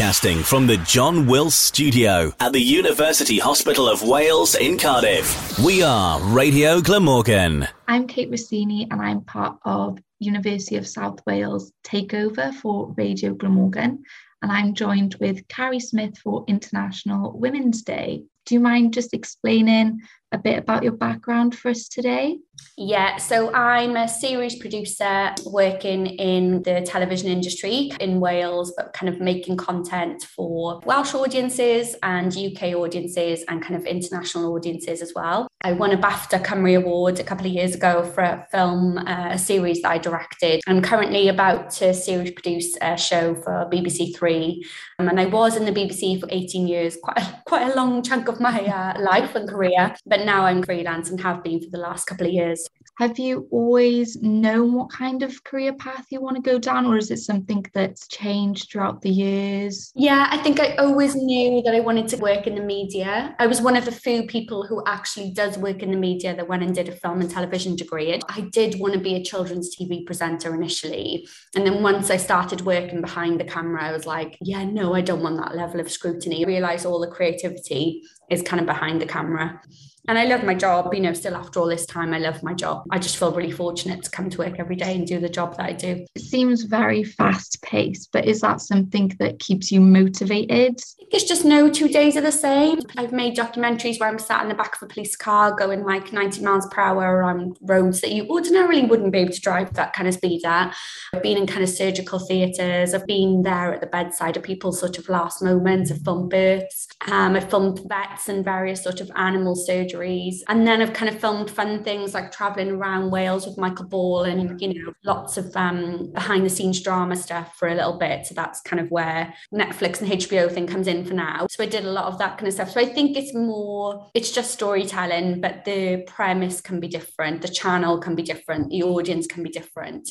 Broadcasting from the John Wills Studio at the University Hospital of Wales in Cardiff. We are Radio Glamorgan. I'm Kate Rossini and I'm part of University of South Wales takeover for Radio Glamorgan and I'm joined with Carrie Smith for International Women's Day. Do you mind just explaining a bit about your background for us today? Yeah, so I'm a series producer working in the television industry in Wales, but kind of making content for Welsh audiences and UK audiences and kind of international audiences as well. I won a BAFTA Cymru Award a couple of years ago for a film, uh, a series that I directed. I'm currently about to series produce a show for BBC Three, um, and I was in the BBC for 18 years, quite a, quite a long chunk of my uh, life and career. But now I'm freelance and have been for the last couple of years. Have you always known what kind of career path you want to go down, or is it something that's changed throughout the years? Yeah, I think I always knew that I wanted to work in the media. I was one of the few people who actually does work in the media that went and did a film and television degree. I did want to be a children's TV presenter initially. And then once I started working behind the camera, I was like, yeah, no, I don't want that level of scrutiny. I all the creativity is kind of behind the camera and I love my job, you know, still after all this time, I love my job. I just feel really fortunate to come to work every day and do the job that I do. It seems very fast paced, but is that something that keeps you motivated? It's just no two days are the same. I've made documentaries where I'm sat in the back of a police car going like 90 miles per hour on roads that you ordinarily wouldn't be able to drive that kind of speed at. I've been in kind of surgical theatres. I've been there at the bedside of people's sort of last moments. I've filmed births. Um, I've filmed vets and various sort of animal surgery surgeries. And then I've kind of filmed fun things like traveling around Wales with Michael Ball and, you know, lots of um, behind the scenes drama stuff for a little bit. So that's kind of where Netflix and HBO thing comes in for now. So I did a lot of that kind of stuff. So I think it's more, it's just storytelling, but the premise can be different, the channel can be different, the audience can be different.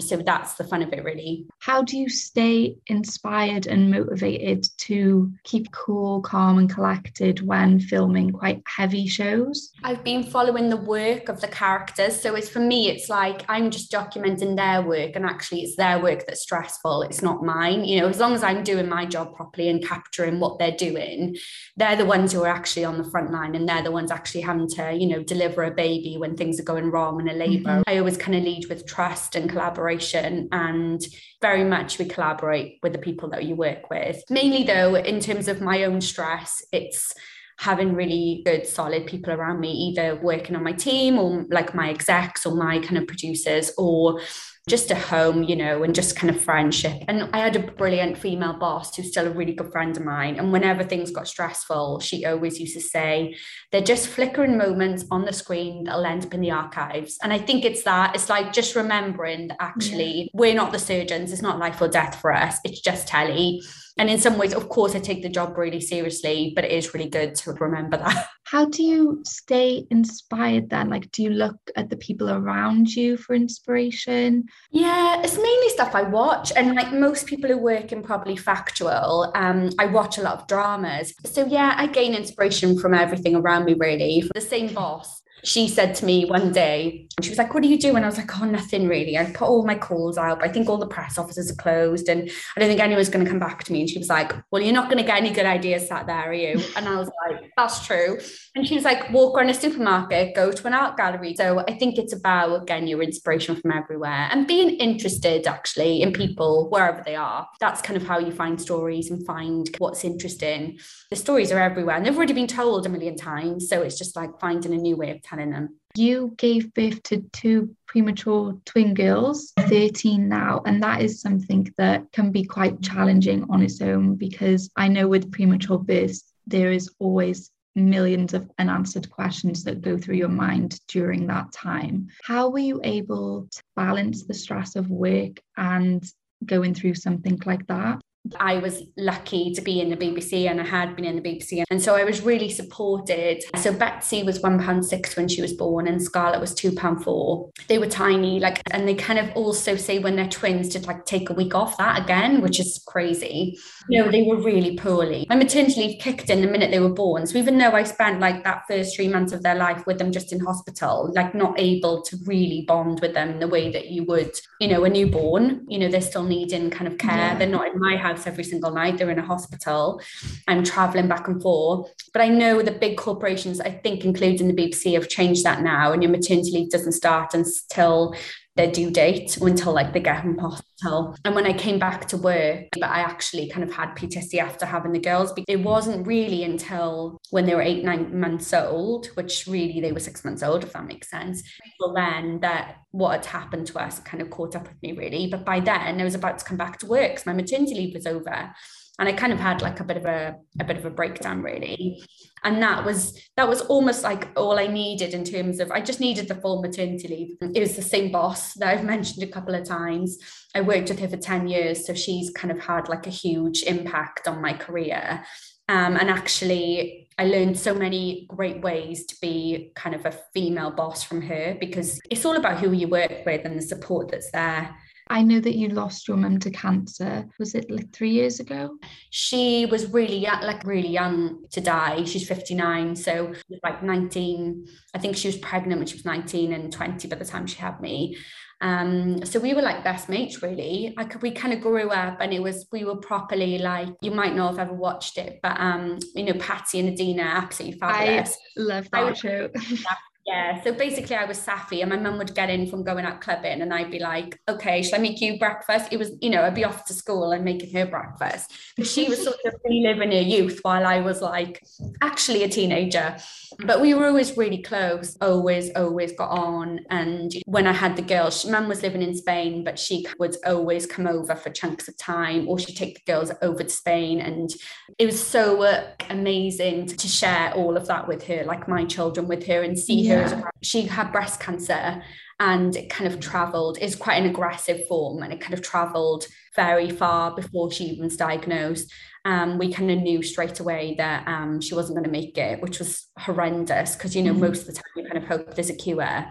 So that's the fun of it, really. How do you stay inspired and motivated to keep cool, calm, and collected when filming quite heavy shows? I've been following the work of the characters. So it's for me, it's like I'm just documenting their work, and actually, it's their work that's stressful. It's not mine. You know, as long as I'm doing my job properly and capturing what they're doing, they're the ones who are actually on the front line, and they're the ones actually having to, you know, deliver a baby when things are going wrong in a labor. Mm-hmm. I always kind of lead with trust and collaboration collaboration and very much we collaborate with the people that you work with. Mainly though, in terms of my own stress, it's having really good solid people around me either working on my team or like my execs or my kind of producers or just a home, you know, and just kind of friendship. And I had a brilliant female boss who's still a really good friend of mine. And whenever things got stressful, she always used to say, they're just flickering moments on the screen that'll end up in the archives. And I think it's that, it's like just remembering that actually yeah. we're not the surgeons, it's not life or death for us, it's just telly and in some ways of course i take the job really seriously but it is really good to remember that. How do you stay inspired then? Like do you look at the people around you for inspiration? Yeah it's mainly stuff i watch and like most people who work in probably factual um i watch a lot of dramas. So yeah i gain inspiration from everything around me really. The same boss she said to me one day, and she was like, What do you do? And I was like, Oh, nothing really. I put all my calls out. I think all the press offices are closed and I don't think anyone's going to come back to me. And she was like, Well, you're not going to get any good ideas sat there, are you? And I was like, That's true. And she was like, Walk around a supermarket, go to an art gallery. So I think it's about getting your inspiration from everywhere and being interested actually in people wherever they are. That's kind of how you find stories and find what's interesting. The stories are everywhere and they've already been told a million times. So it's just like finding a new way of telling them. You gave birth to two premature twin girls, 13 now, and that is something that can be quite challenging on its own because I know with premature births, there is always millions of unanswered questions that go through your mind during that time. How were you able to balance the stress of work and going through something like that? I was lucky to be in the BBC and I had been in the BBC. And so I was really supported. So Betsy was £1.6 when she was born and Scarlett was £2.4. They were tiny, like, and they kind of also say when they're twins to like take a week off that again, which is crazy. You know, they were really poorly. My maternity leave kicked in the minute they were born. So even though I spent like that first three months of their life with them just in hospital, like not able to really bond with them in the way that you would, you know, a newborn, you know, they're still needing kind of care. Yeah. They're not in my house house every single night. They're in a hospital. I'm traveling back and forth. But I know the big corporations, I think, including the BBC, have changed that now. And your maternity leave doesn't start until their due date until like they get home hospital. And when I came back to work, but I actually kind of had PTSD after having the girls. It wasn't really until when they were eight, nine months old, which really they were six months old, if that makes sense. Well, then that what had happened to us kind of caught up with me really. But by then I was about to come back to work because my maternity leave was over and I kind of had like a bit of a, a bit of a breakdown really and that was that was almost like all I needed in terms of I just needed the full maternity leave. It was the same boss that I've mentioned a couple of times. I worked with her for 10 years so she's kind of had like a huge impact on my career. Um, and actually I learned so many great ways to be kind of a female boss from her because it's all about who you work with and the support that's there I know that you lost your mum to cancer. Was it like three years ago? She was really young, like really young to die. She's 59. So like 19, I think she was pregnant when she was 19 and 20 by the time she had me. Um, so we were like best mates really. I could we kind of grew up and it was we were properly like you might not have ever watched it, but um, you know, Patsy and Edina, absolutely fabulous. I love that I show. Yeah. So basically, I was Saffy, and my mum would get in from going out clubbing, and I'd be like, "Okay, shall I make you breakfast?" It was, you know, I'd be off to school and making her breakfast because she was sort of reliving her youth while I was like actually a teenager. But we were always really close, always, always got on. And when I had the girls, mum was living in Spain, but she would always come over for chunks of time, or she'd take the girls over to Spain, and it was so uh, amazing to share all of that with her, like my children with her, and see yeah. she had breast cancer and it kind of traveled is quite an aggressive form and it kind of traveled very far before she even was diagnosed um, we kind of knew straight away that um, she wasn't going to make it which was horrendous because you know mm. most of the time you kind of hope there's a cure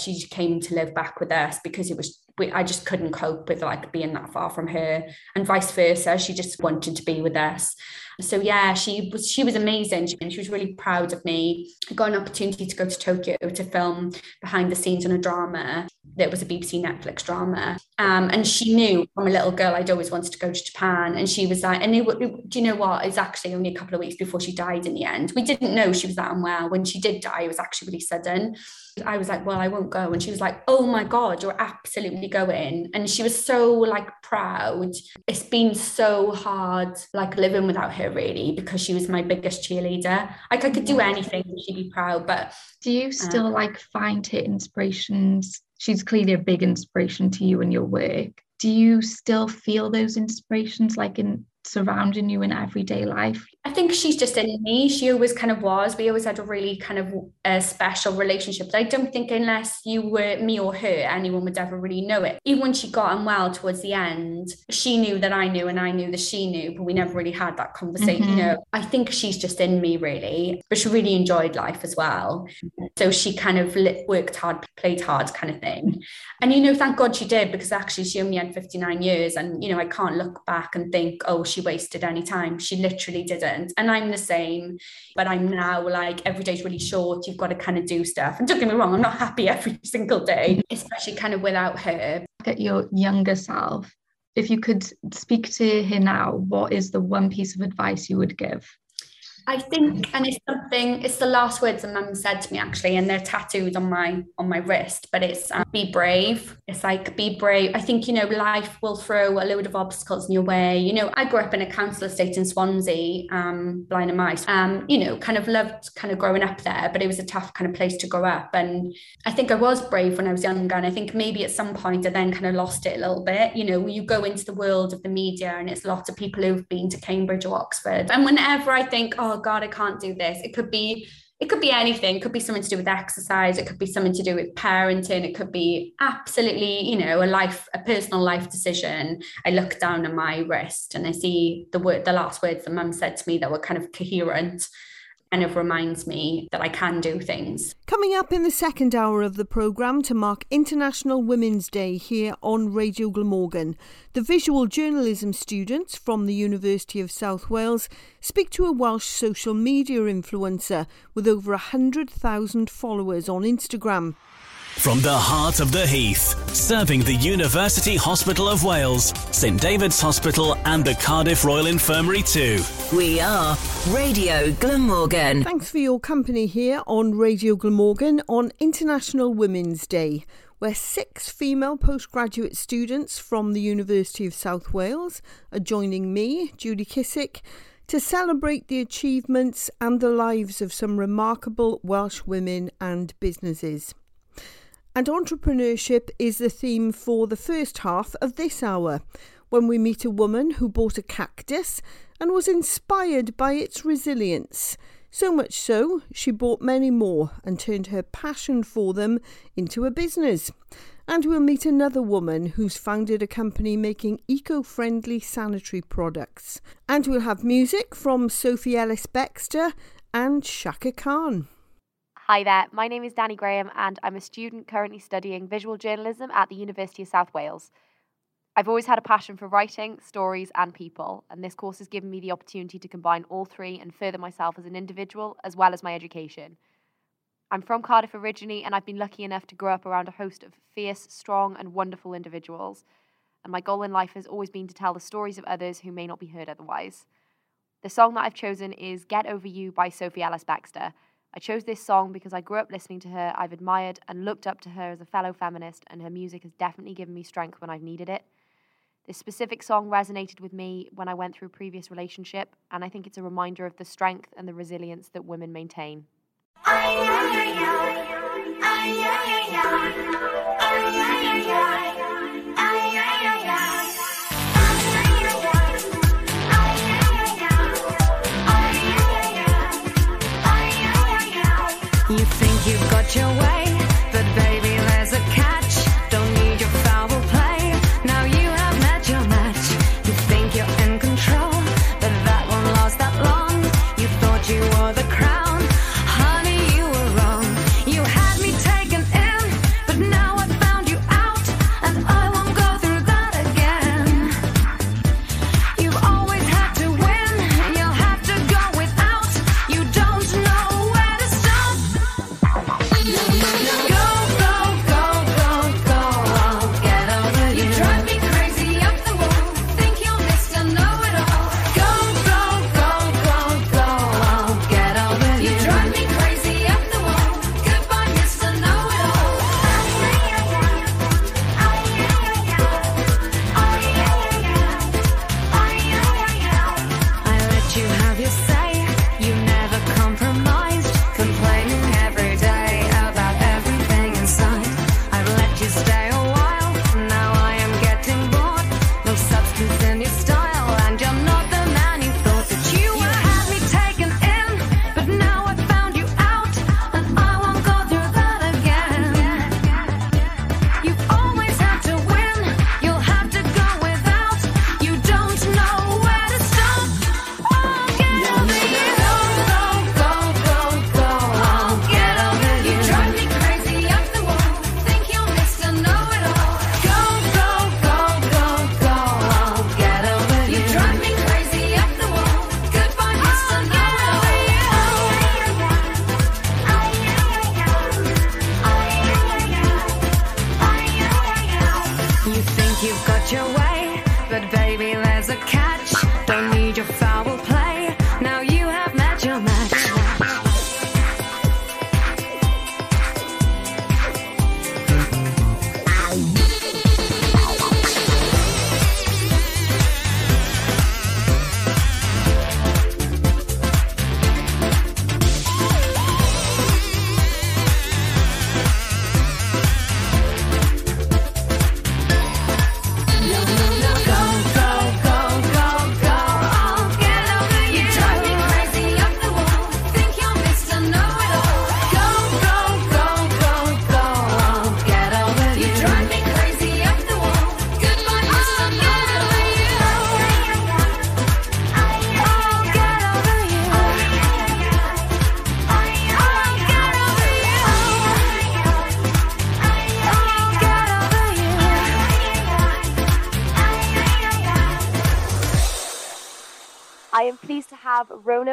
she came to live back with us because it was I just couldn't cope with like being that far from her and vice versa she just wanted to be with us so yeah, she was she was amazing and she was really proud of me. I got an opportunity to go to Tokyo to film behind the scenes on a drama that was a BBC Netflix drama. Um, and she knew from a little girl I'd always wanted to go to Japan. And she was like, and it, it, do you know what? It's actually only a couple of weeks before she died in the end. We didn't know she was that unwell. When she did die, it was actually really sudden. I was like, well, I won't go. And she was like, oh my God, you're absolutely going. And she was so like proud. It's been so hard, like living without her really, because she was my biggest cheerleader. Like I could do anything, she'd be proud. But do you still um, like find her inspirations? She's clearly a big inspiration to you in your work. Do you still feel those inspirations like in surrounding you in everyday life? I think she's just in me. She always kind of was. We always had a really kind of a special relationship. But I don't think unless you were me or her, anyone would ever really know it. Even when she got unwell towards the end, she knew that I knew and I knew that she knew, but we never really had that conversation. Mm-hmm. You know, I think she's just in me really, but she really enjoyed life as well. So she kind of worked hard, played hard kind of thing. And, you know, thank God she did because actually she only had 59 years. And, you know, I can't look back and think, oh, she wasted any time. She literally And I'm the same, but I'm now like every day's really short. You've got to kind of do stuff. And don't get me wrong, I'm not happy every single day, especially kind of without her. At your younger self, if you could speak to her now, what is the one piece of advice you would give? I think, and it's something. It's the last words that Mum said to me actually, and they're tattooed on my on my wrist. But it's um, be brave. It's like be brave. I think you know life will throw a load of obstacles in your way. You know, I grew up in a council estate in Swansea, um, Blaenymaes. Um, you know, kind of loved kind of growing up there, but it was a tough kind of place to grow up. And I think I was brave when I was younger, and I think maybe at some point I then kind of lost it a little bit. You know, you go into the world of the media, and it's lots of people who've been to Cambridge or Oxford, and whenever I think, oh oh god i can't do this. It could be it could be anything. It could be something to do with exercise. It could be something to do with parenting. It could be absolutely you know a life a personal life decision. I look down at my wrist and i see the word the last words that mum said to me that were kind of coherent kind of reminds me that I can do things. Coming up in the second hour of the programme to mark International Women's Day here on Radio Glamorgan, the visual journalism students from the University of South Wales speak to a Welsh social media influencer with over 100,000 followers on Instagram. From the heart of the Heath, serving the University Hospital of Wales, St David's Hospital, and the Cardiff Royal Infirmary too. We are Radio Glamorgan. Thanks for your company here on Radio Glamorgan on International Women's Day, where six female postgraduate students from the University of South Wales are joining me, Judy Kissick, to celebrate the achievements and the lives of some remarkable Welsh women and businesses. And entrepreneurship is the theme for the first half of this hour, when we meet a woman who bought a cactus and was inspired by its resilience. So much so, she bought many more and turned her passion for them into a business. And we'll meet another woman who's founded a company making eco friendly sanitary products. And we'll have music from Sophie Ellis Bextor and Chaka Khan. Hi there, my name is Danny Graham, and I'm a student currently studying visual journalism at the University of South Wales. I've always had a passion for writing, stories, and people, and this course has given me the opportunity to combine all three and further myself as an individual as well as my education. I'm from Cardiff originally, and I've been lucky enough to grow up around a host of fierce, strong, and wonderful individuals. And my goal in life has always been to tell the stories of others who may not be heard otherwise. The song that I've chosen is Get Over You by Sophie Ellis Bextor. I chose this song because I grew up listening to her, I've admired and looked up to her as a fellow feminist, and her music has definitely given me strength when I've needed it. This specific song resonated with me when I went through a previous relationship, and I think it's a reminder of the strength and the resilience that women maintain. Your way,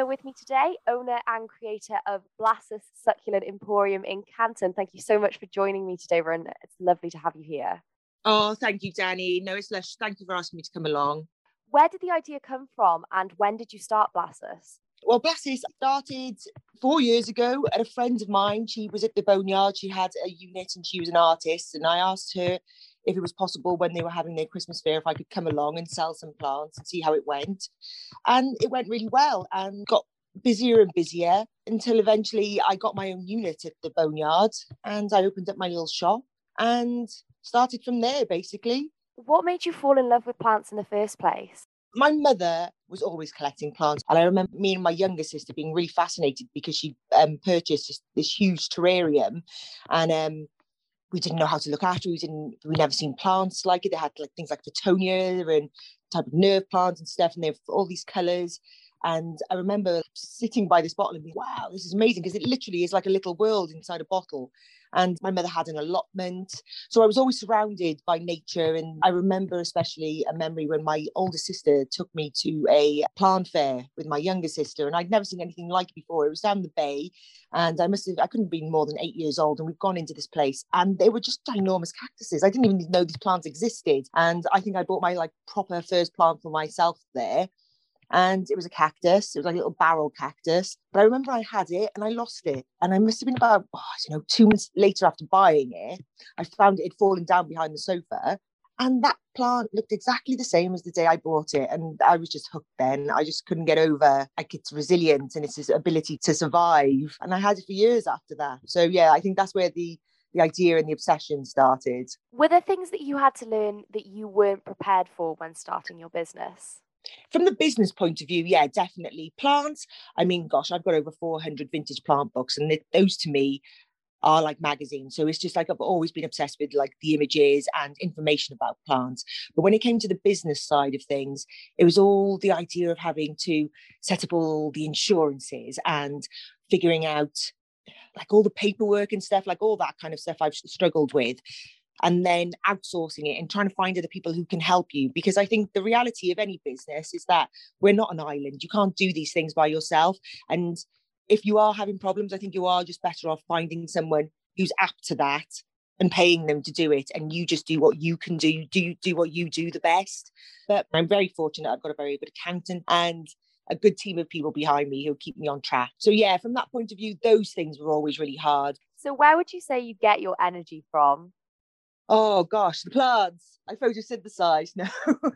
with me today, owner and creator of Blassus Succulent Emporium in Canton. Thank you so much for joining me today, Rona. It's lovely to have you here. Oh, thank you, Danny. No, it's lush. Thank you for asking me to come along. Where did the idea come from and when did you start Blassus? Well, Blassus started four years ago at a friend of mine. She was at the Boneyard. She had a unit and she was an artist. And I asked her if it was possible when they were having their Christmas fair if I could come along and sell some plants and see how it went. And it went really well and got busier and busier until eventually I got my own unit at the Boneyard and I opened up my little shop and started from there basically. What made you fall in love with plants in the first place? my mother was always collecting plants and i remember me and my younger sister being really fascinated because she um, purchased this, this, huge terrarium and um, we didn't know how to look after we didn't we never seen plants like it they had like things like Fittonia and type of nerve plants and stuff and they have all these colors and I remember sitting by this bottle and being, wow, this is amazing because it literally is like a little world inside a bottle and my mother had an allotment. So I was always surrounded by nature. And I remember especially a memory when my older sister took me to a plant fair with my younger sister, and I'd never seen anything like it before. It was down the bay, and I must have, I couldn't have been more than eight years old. And we've gone into this place, and they were just ginormous cactuses. I didn't even know these plants existed. And I think I bought my like proper first plant for myself there and it was a cactus. It was like a little barrel cactus. But I remember I had it and I lost it. And I must have been about, oh, you know, two months later after buying it, I found it had fallen down behind the sofa. And that plant looked exactly the same as the day I bought it. And I was just hooked then. I just couldn't get over like its resilience and its ability to survive. And I had it for years after that. So yeah, I think that's where the the idea and the obsession started. Were there things that you had to learn that you weren't prepared for when starting your business? From the business point of view, yeah, definitely. Plants, I mean, gosh, I've got over 400 vintage plant books, and those to me are like magazines. So it's just like I've always been obsessed with like the images and information about plants. But when it came to the business side of things, it was all the idea of having to set up all the insurances and figuring out like all the paperwork and stuff, like all that kind of stuff I've struggled with and then outsourcing it and trying to find other people who can help you. Because I think the reality of any business is that we're not an island. You can't do these things by yourself. And if you are having problems, I think you are just better off finding someone who's apt to that and paying them to do it and you just do what you can do do do what you do the best but i'm very fortunate i've got a very good accountant and a good team of people behind me who keep me on track so yeah from that point of view those things were always really hard so where would you say you get your energy from Oh gosh, the plants. I photosynthesize. No,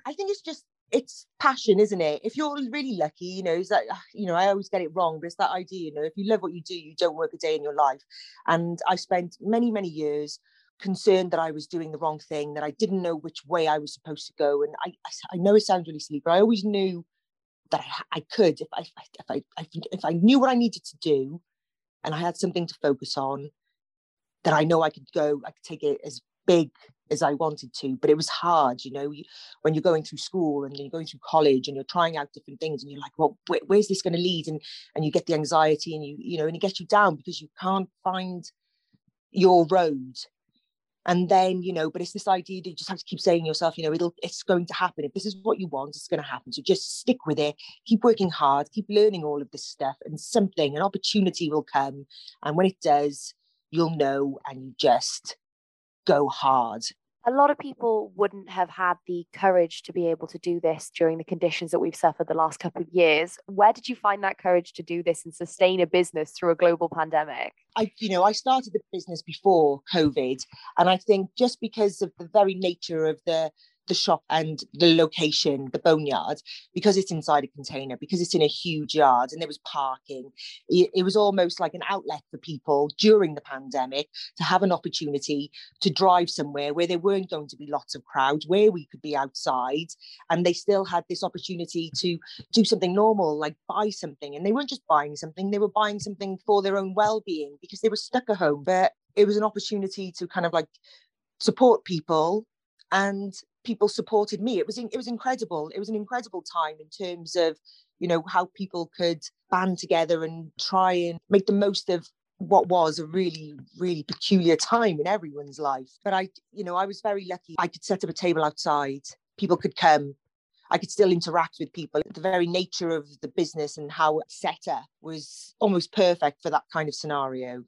I think it's just it's passion, isn't it? If you're really lucky, you know, is that ah, you know, I always get it wrong, but it's that idea, you know, if you love what you do, you don't work a day in your life. And I spent many, many years concerned that I was doing the wrong thing, that I didn't know which way I was supposed to go. And I, I know it sounds really silly, but I always knew that I, I could if I, if I, if I, if I knew what I needed to do, and I had something to focus on, that I know I could go, I could take it as big as I wanted to, but it was hard, you know, when you're going through school and you're going through college and you're trying out different things and you're like, well, where, where's this going to lead? And, and you get the anxiety and you, you know, and it gets you down because you can't find your road. And then, you know, but it's this idea that you just have to keep saying to yourself, you know, it'll, it's going to happen. If this is what you want, it's going to happen. So just stick with it, keep working hard, keep learning all of this stuff and something, an opportunity will come. And when it does, you'll know and you just go hard. A lot of people wouldn't have had the courage to be able to do this during the conditions that we've suffered the last couple of years. Where did you find that courage to do this and sustain a business through a global pandemic? I, you know, I started the business before COVID, and I think just because of the very nature of the the shop and the location, the boneyard, because it's inside a container, because it's in a huge yard and there was parking. It, it, was almost like an outlet for people during the pandemic to have an opportunity to drive somewhere where there weren't going to be lots of crowds, where we could be outside. And they still had this opportunity to do something normal, like buy something. And they weren't just buying something, they were buying something for their own well being because they were stuck at home. But it was an opportunity to kind of like support people and people supported me. It was it was incredible. It was an incredible time in terms of you know how people could band together and try and make the most of what was a really really peculiar time in everyone's life but i you know i was very lucky i could set up a table outside people could come I could still interact with people. The very nature of the business and how it's set up was almost perfect for that kind of scenario.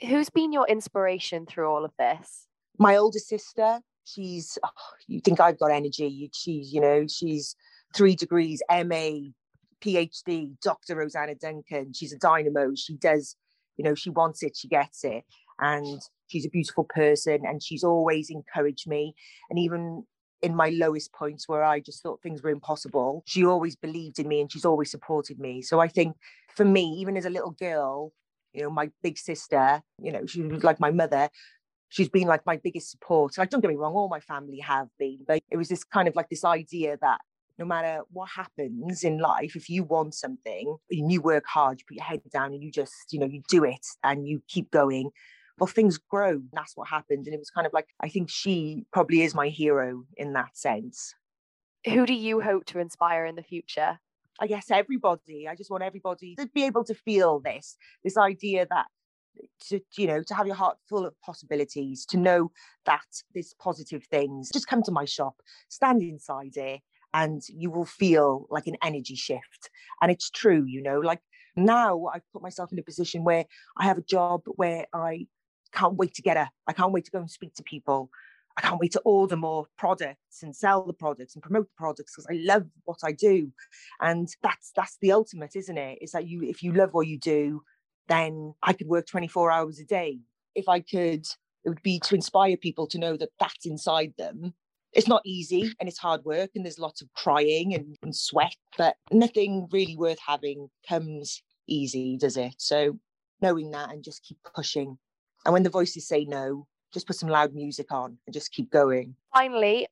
Who's been your inspiration through all of this? My older sister, she's, oh, you think I've got energy. She's, you know, she's three degrees, MA, PhD, Dr. Rosanna Duncan. She's a dynamo. She does, you know, she wants it, she gets it. And she's a beautiful person and she's always encouraged me. And even in my lowest points where I just thought things were impossible, she always believed in me and she's always supported me. So I think for me, even as a little girl, you know, my big sister, you know, she was like my mother. She's been like my biggest support. Like, don't get me wrong, all my family have been, but it was this kind of like this idea that no matter what happens in life, if you want something and you work hard, you put your head down and you just, you know, you do it and you keep going, well, things grow. That's what happened. And it was kind of like, I think she probably is my hero in that sense. Who do you hope to inspire in the future? I guess everybody. I just want everybody to be able to feel this, this idea that to you know to have your heart full of possibilities to know that there's positive things just come to my shop stand inside it and you will feel like an energy shift and it's true you know like now i've put myself in a position where i have a job where i can't wait to get up i can't wait to go and speak to people I can't wait to order more products and sell the products and promote the products because I love what I do. And that's that's the ultimate, isn't it? Is that you if you love what you do, then I could work 24 hours a day. If I could, it would be to inspire people to know that that's inside them. It's not easy and it's hard work and there's lots of crying and, and sweat, but nothing really worth having comes easy, does it? So knowing that and just keep pushing. And when the voices say no, just put some loud music on and just keep going. Finally,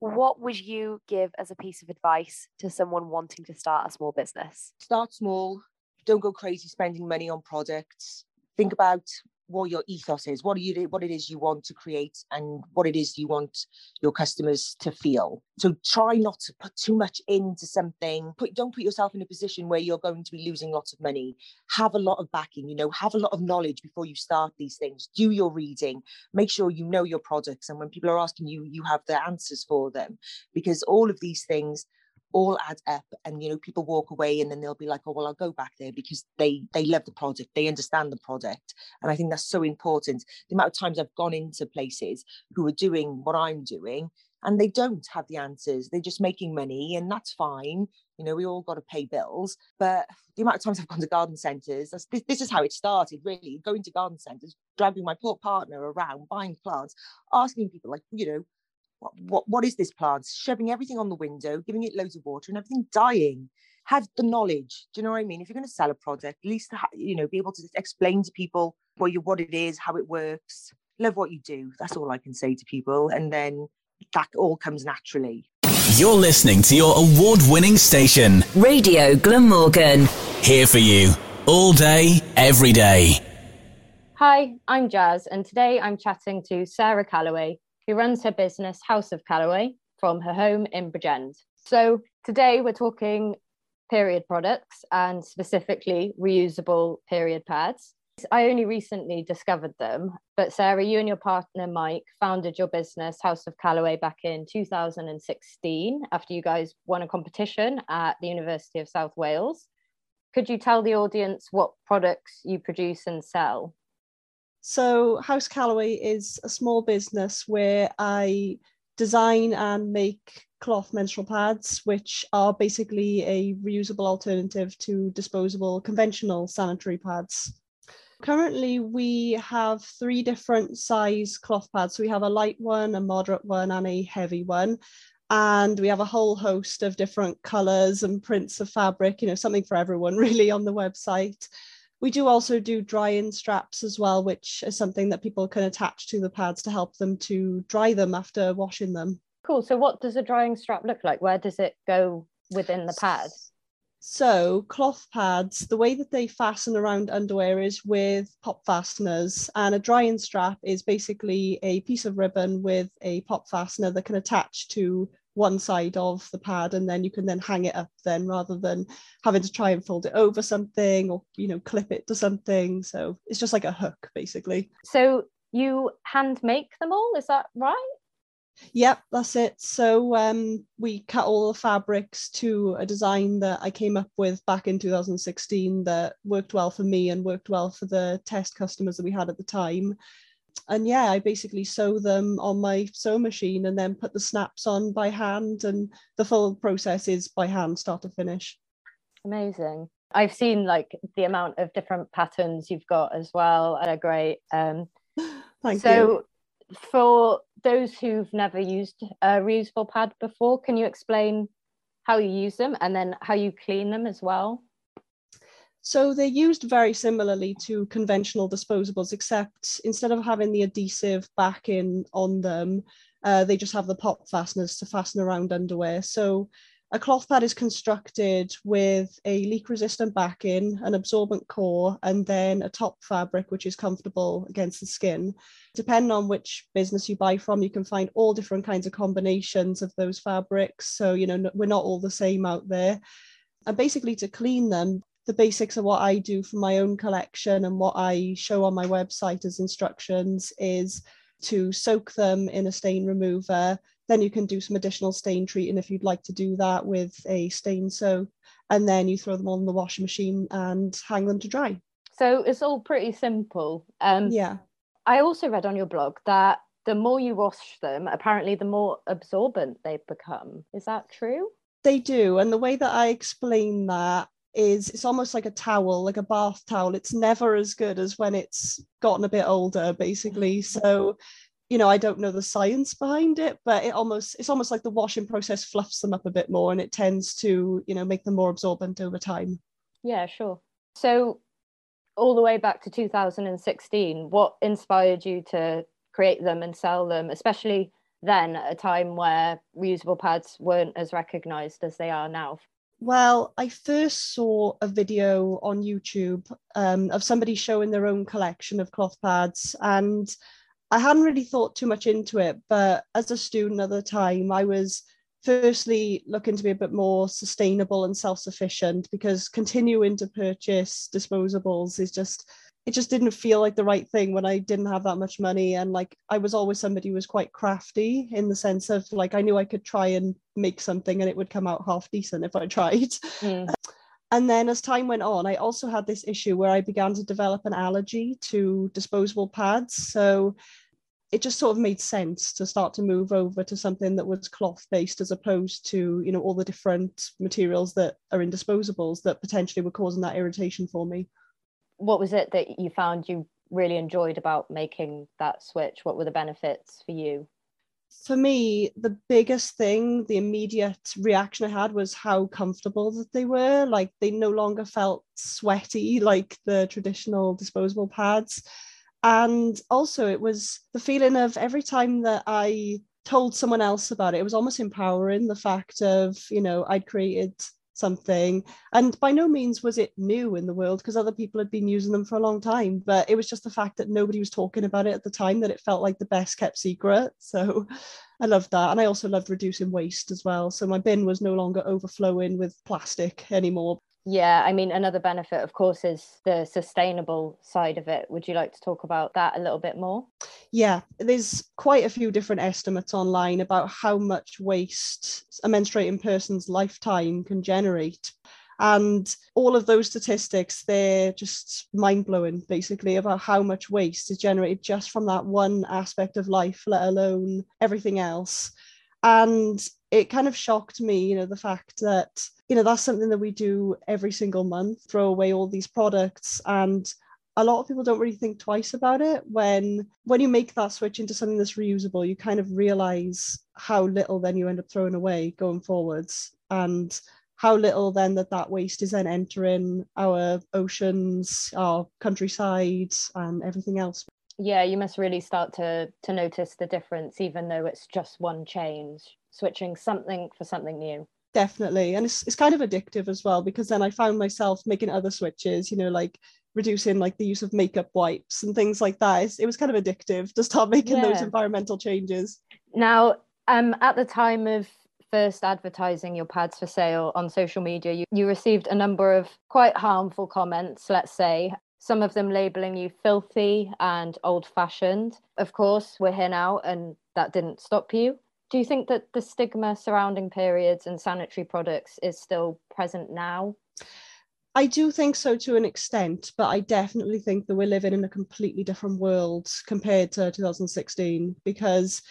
what would you give as a piece of advice to someone wanting to start a small business? Start small, don't go crazy spending money on products. Think about what your ethos is, what you what it is you want to create, and what it is you want your customers to feel. So try not to put too much into something. Put don't put yourself in a position where you're going to be losing lots of money. Have a lot of backing, you know, have a lot of knowledge before you start these things. Do your reading, make sure you know your products, and when people are asking you, you have the answers for them, because all of these things all add up and you know people walk away and then they'll be like oh well i'll go back there because they they love the product they understand the product. And i think that's so important the amount of times i've gone into places who are doing what i'm doing and they don't have the answers they're just making money and that's fine you know we all got to pay bills but the amount of times i've gone to garden centres this, this is how it started really going to garden centres dragging my poor partner around buying plants asking people like you know what, what, what is this plant? Shoving everything on the window, giving it loads of water, and everything dying. Have the knowledge. Do you know what I mean? If you're going to sell a product, at least you know be able to explain to people what you what it is, how it works. Love what you do. That's all I can say to people, and then that all comes naturally. You're listening to your award-winning station, Radio Glamorgan. Here for you all day, every day. Hi, I'm Jazz, and today I'm chatting to Sarah Calloway, who runs her business House of Calloway from her home in Bridgend. So today we're talking period products and specifically reusable period pads. I only recently discovered them, but Sarah, you and your partner Mike founded your business House of Calloway back in 2016 after you guys won a competition at the University of South Wales. Could you tell the audience what products you produce and sell? So, House Calloway is a small business where I design and make cloth menstrual pads, which are basically a reusable alternative to disposable conventional sanitary pads. Currently, we have three different size cloth pads. So we have a light one, a moderate one, and a heavy one. And we have a whole host of different colors and prints of fabric, you know, something for everyone really on the website. We do also do dry-in straps as well, which is something that people can attach to the pads to help them to dry them after washing them. Cool. So what does a drying strap look like? Where does it go within the pad? So cloth pads, the way that they fasten around underwear is with pop fasteners and a drying strap is basically a piece of ribbon with a pop fastener that can attach to one side of the pad and then you can then hang it up then rather than having to try and fold it over something or you know clip it to something so it's just like a hook basically so you hand make them all is that right Yep, that's it. So um, we cut all the fabrics to a design that I came up with back in 2016 that worked well for me and worked well for the test customers that we had at the time. And yeah, I basically sew them on my sewing machine and then put the snaps on by hand. And the full process is by hand, start to finish. Amazing. I've seen like the amount of different patterns you've got as well, and are great. Um, Thank so, you. for those who've never used a reusable pad before, can you explain how you use them and then how you clean them as well? So they're used very similarly to conventional disposables, except instead of having the adhesive backing on them, uh, they just have the pop fasteners to fasten around underwear. So a cloth pad is constructed with a leak resistant backing, an absorbent core, and then a top fabric which is comfortable against the skin. Depending on which business you buy from, you can find all different kinds of combinations of those fabrics. So, you know, we're not all the same out there. And basically, to clean them, the basics of what I do for my own collection and what I show on my website as instructions is to soak them in a stain remover. Then you can do some additional stain treating if you'd like to do that with a stain soap. And then you throw them on the washing machine and hang them to dry. So it's all pretty simple. Um, yeah. I also read on your blog that the more you wash them, apparently the more absorbent they become. Is that true? They do. And the way that I explain that is it's almost like a towel, like a bath towel. It's never as good as when it's gotten a bit older, basically. Mm-hmm. So, you know, I don't know the science behind it, but it almost it's almost like the washing process fluffs them up a bit more and it tends to, you know, make them more absorbent over time. Yeah, sure. So all the way back to 2016, what inspired you to create them and sell them, especially then at a time where reusable pads weren't as recognized as they are now? Well, I first saw a video on YouTube um, of somebody showing their own collection of cloth pads, and I hadn't really thought too much into it. But as a student at the time, I was firstly looking to be a bit more sustainable and self-sufficient because continuing to purchase disposables is just it just didn't feel like the right thing when I didn't have that much money. And like I was always somebody who was quite crafty in the sense of like I knew I could try and make something and it would come out half decent if I tried. Mm. And then as time went on, I also had this issue where I began to develop an allergy to disposable pads. So it just sort of made sense to start to move over to something that was cloth based as opposed to, you know, all the different materials that are in disposables that potentially were causing that irritation for me what was it that you found you really enjoyed about making that switch? What were the benefits for you? For me, the biggest thing, the immediate reaction I had was how comfortable that they were. Like they no longer felt sweaty like the traditional disposable pads. And also, it was the feeling of every time that I told someone else about it, it was almost empowering the fact of, you know, I'd created something. And by no means was it new in the world because other people had been using them for a long time. But it was just the fact that nobody was talking about it at the time that it felt like the best kept secret. So I loved that. And I also loved reducing waste as well. So my bin was no longer overflowing with plastic anymore. Yeah, I mean, another benefit, of course, is the sustainable side of it. Would you like to talk about that a little bit more? Yeah, there's quite a few different estimates online about how much waste a menstruating person's lifetime can generate. And all of those statistics, they're just mind blowing, basically, about how much waste is generated just from that one aspect of life, let alone everything else. And it kind of shocked me, you know, the fact that, you know, that's something that we do every single month, throw away all these products. And a lot of people don't really think twice about it when when you make that switch into something that's reusable you kind of realize how little then you end up throwing away going forwards and how little then that that waste is then entering our oceans our countryside and everything else yeah you must really start to to notice the difference even though it's just one change switching something for something new definitely and it's, it's kind of addictive as well because then i found myself making other switches you know like reducing like the use of makeup wipes and things like that it's, it was kind of addictive to start making yeah. those environmental changes now um at the time of first advertising your pads for sale on social media you, you received a number of quite harmful comments let's say some of them labeling you filthy and old fashioned. Of course, we're here now, and that didn't stop you. Do you think that the stigma surrounding periods and sanitary products is still present now? I do think so to an extent, but I definitely think that we're living in a completely different world compared to 2016 because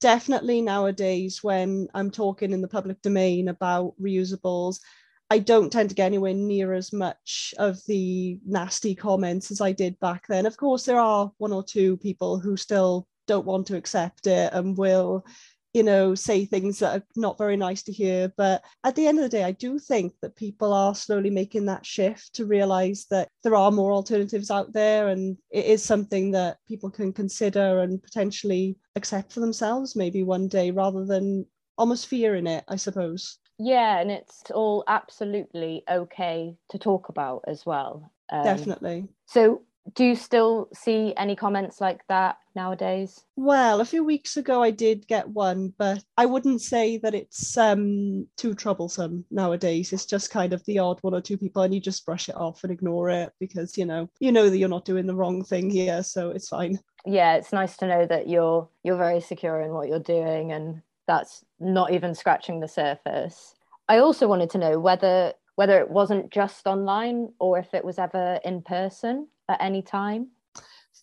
definitely nowadays when I'm talking in the public domain about reusables, I don't tend to get anywhere near as much of the nasty comments as I did back then. Of course, there are one or two people who still don't want to accept it and will you know, say things that are not very nice to hear. But at the end of the day, I do think that people are slowly making that shift to realize that there are more alternatives out there and it is something that people can consider and potentially accept for themselves maybe one day rather than almost fear in it, I suppose. Yeah, and it's all absolutely okay to talk about as well. Um, Definitely. So, do you still see any comments like that nowadays? Well, a few weeks ago I did get one, but I wouldn't say that it's um, too troublesome nowadays. It's just kind of the odd one or two people, and you just brush it off and ignore it because you know you know that you're not doing the wrong thing here, so it's fine. Yeah, it's nice to know that you're you're very secure in what you're doing, and that's not even scratching the surface. I also wanted to know whether whether it wasn't just online or if it was ever in person at any time?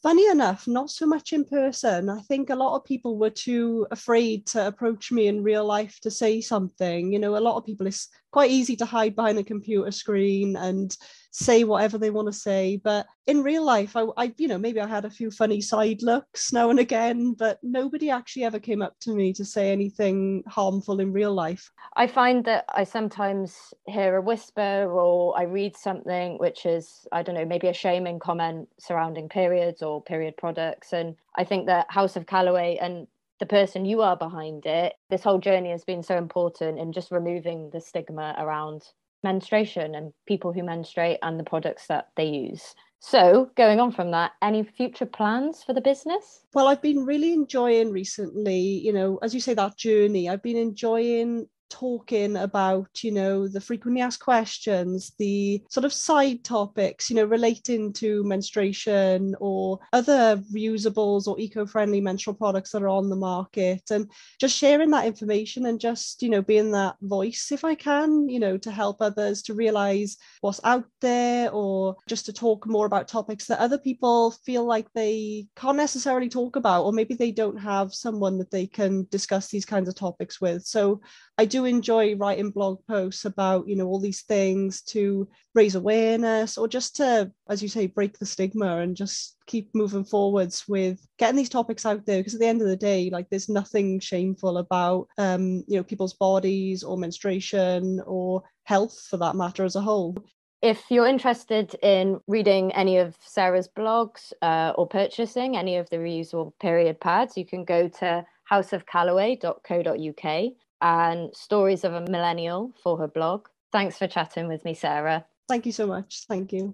Funny enough, not so much in person. I think a lot of people were too afraid to approach me in real life to say something. You know, a lot of people, it's quite easy to hide behind a computer screen and say whatever they want to say. But in real life, I, I, you know, maybe I had a few funny side looks now and again, but nobody actually ever came up to me to say anything harmful in real life. I find that I sometimes hear a whisper or I read something which is, I don't know, maybe a shaming comment surrounding periods or period products. And I think that House of Calloway and the person you are behind it, this whole journey has been so important in just removing the stigma around menstruation and people who menstruate and the products that they use. So, going on from that, any future plans for the business? Well, I've been really enjoying recently, you know, as you say, that journey. I've been enjoying talking about you know the frequently asked questions the sort of side topics you know relating to menstruation or other reusables or eco-friendly menstrual products that are on the market. And just sharing that information and just you know being that voice if i can you know to help others to realize what's out there or just to talk more about topics that other people feel like they can't necessarily talk about or maybe they don't have someone that they can discuss these kinds of topics with. So I do enjoy writing blog posts about, you know, all these things to raise awareness or just to, as you say, break the stigma and just keep moving forwards with getting these topics out there. Because at the end of the day, like there's nothing shameful about, um, you know, people's bodies or menstruation or health for that matter as a whole. If you're interested in reading any of Sarah's blogs uh, or purchasing any of the reusable period pads, you can go to houseofcalloway.co.uk and Stories of a Millennial for her blog. Thanks for chatting with me, Sarah. Thank you so much. Thank you.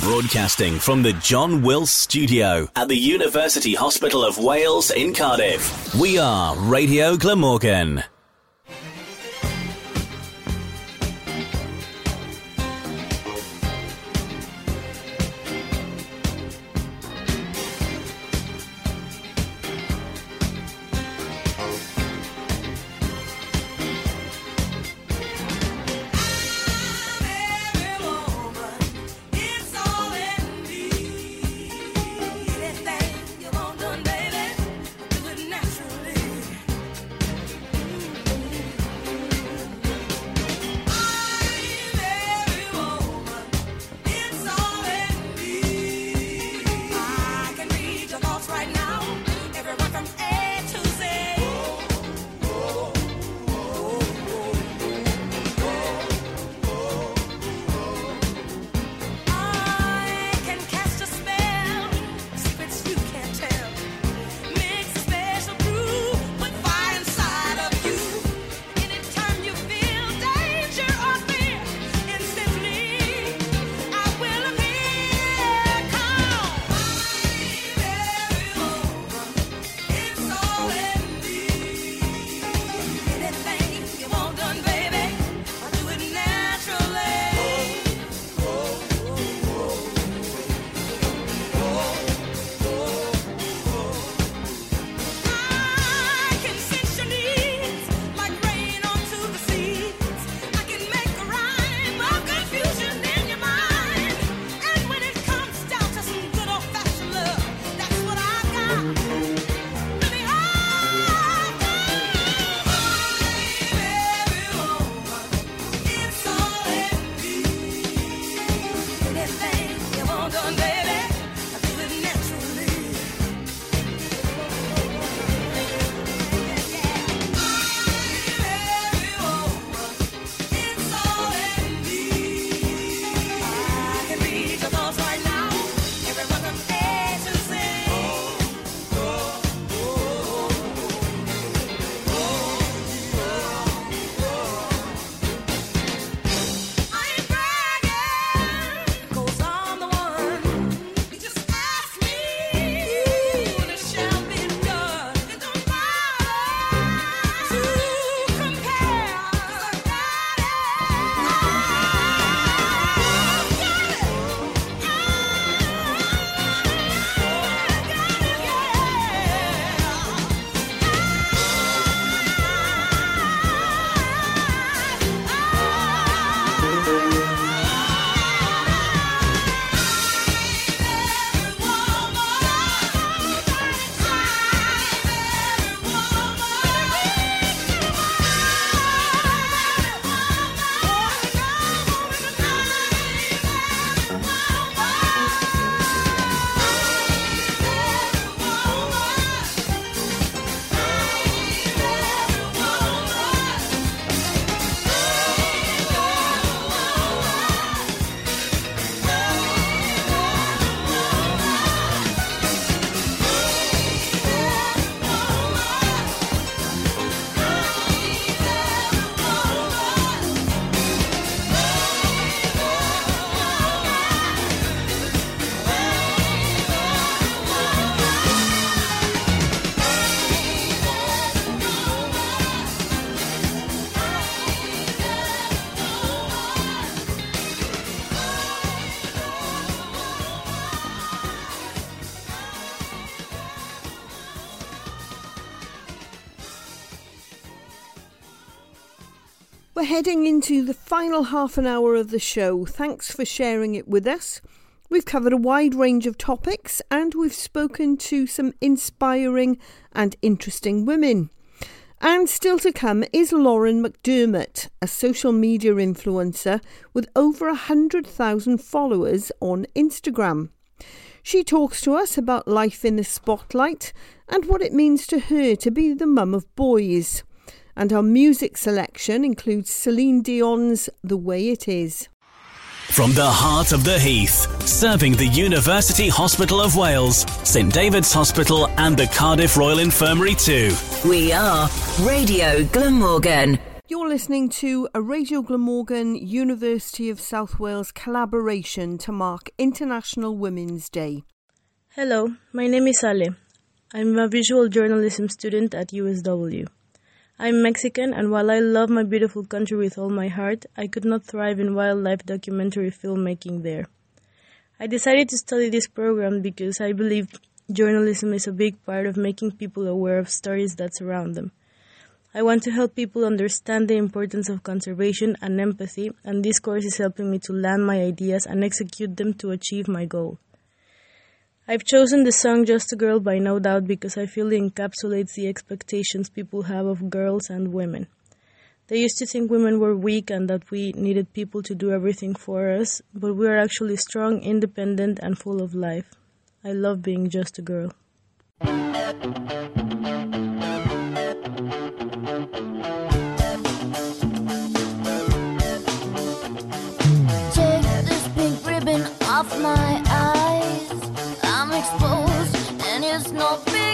Broadcasting from the John Wills Studio at the University Hospital of Wales in Cardiff, we are Radio Glamorgan. We're heading into the final half an hour of the show. Thanks for sharing it with us. We've covered a wide range of topics and we've spoken to some inspiring and interesting women. And still to come is Lauren McDermott, a social media influencer with over 100,000 followers on Instagram. She talks to us about life in the spotlight and what it means to her to be the mum of boys. And our music selection includes Celine Dion's The Way It Is. From the heart of the Heath, serving the University Hospital of Wales, St David's Hospital, and the Cardiff Royal Infirmary too. We are Radio Glamorgan. You're listening to a Radio Glamorgan University of South Wales collaboration to mark International Women's Day. Hello, my name is Ale. I'm a visual journalism student at USW. I'm Mexican, and while I love my beautiful country with all my heart, I could not thrive in wildlife documentary filmmaking there. I decided to study this program because I believe journalism is a big part of making people aware of stories that surround them. I want to help people understand the importance of conservation and empathy, and this course is helping me to land my ideas and execute them to achieve my goal. I've chosen the song Just a Girl by No Doubt because I feel it encapsulates the expectations people have of girls and women. They used to think women were weak and that we needed people to do everything for us, but we are actually strong, independent, and full of life. I love being just a girl. Take this pink ribbon off my exposed, and it's no big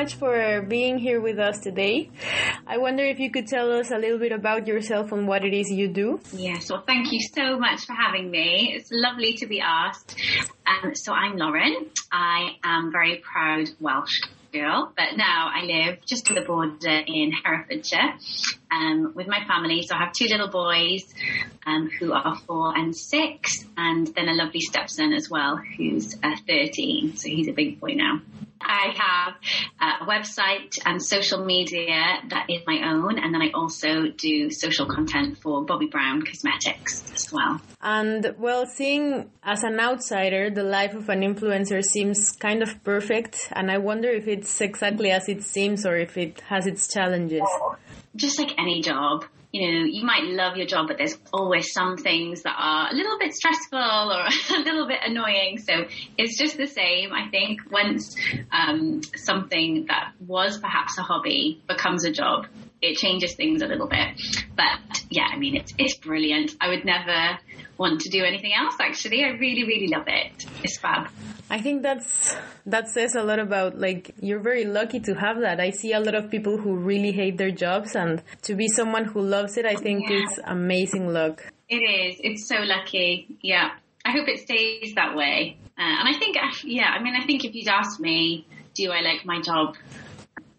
much for being here with us today. I wonder if you could tell us a little bit about yourself and what it is you do. Yes, well, thank you so much for having me. It's lovely to be asked. Um, so I'm Lauren. I am very proud Welsh girl, but now I live just to the border in Herefordshire um, with my family. So I have two little boys um, who are four and six, and then a lovely stepson as well who's uh, 13. So he's a big boy now. I have a website and social media that is my own, and then I also do social content for Bobbi Brown Cosmetics as well. And well, seeing as an outsider, the life of an influencer seems kind of perfect, and I wonder if it's exactly as it seems or if it has its challenges. Just like any job, you know, you might love your job, but there's always some things that are a little bit stressful or a little bit annoying. So it's just the same. I think once um, something that was perhaps a hobby becomes a job, it changes things a little bit. But yeah, I mean, it's it's brilliant. I would never want to do anything else. Actually, I really, really love it. It's fab. I think that's that says a lot about like you're very lucky to have that. I see a lot of people who really hate their jobs and to be someone who loves it, I think Yeah. it's amazing luck. It is. It's so lucky. Yeah. I hope it stays that way. Uh, and I think, yeah, I mean, I think if you'd asked me, do I like my job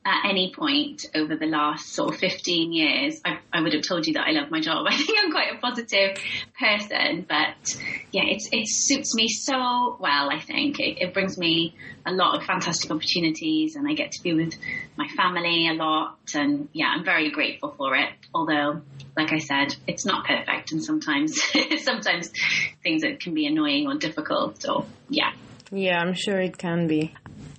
at any point over the last sort of 15 years, I, I would have told you that I love my job. I think I'm quite a positive person, but yeah, it's, it suits me so well, I think. It, it brings me a lot of fantastic opportunities and I get to be with my family a lot. And yeah, I'm very grateful for it. Although, like I said, it's not perfect and sometimes, sometimes things that can be annoying or difficult or yeah. Yeah, I'm sure it can be.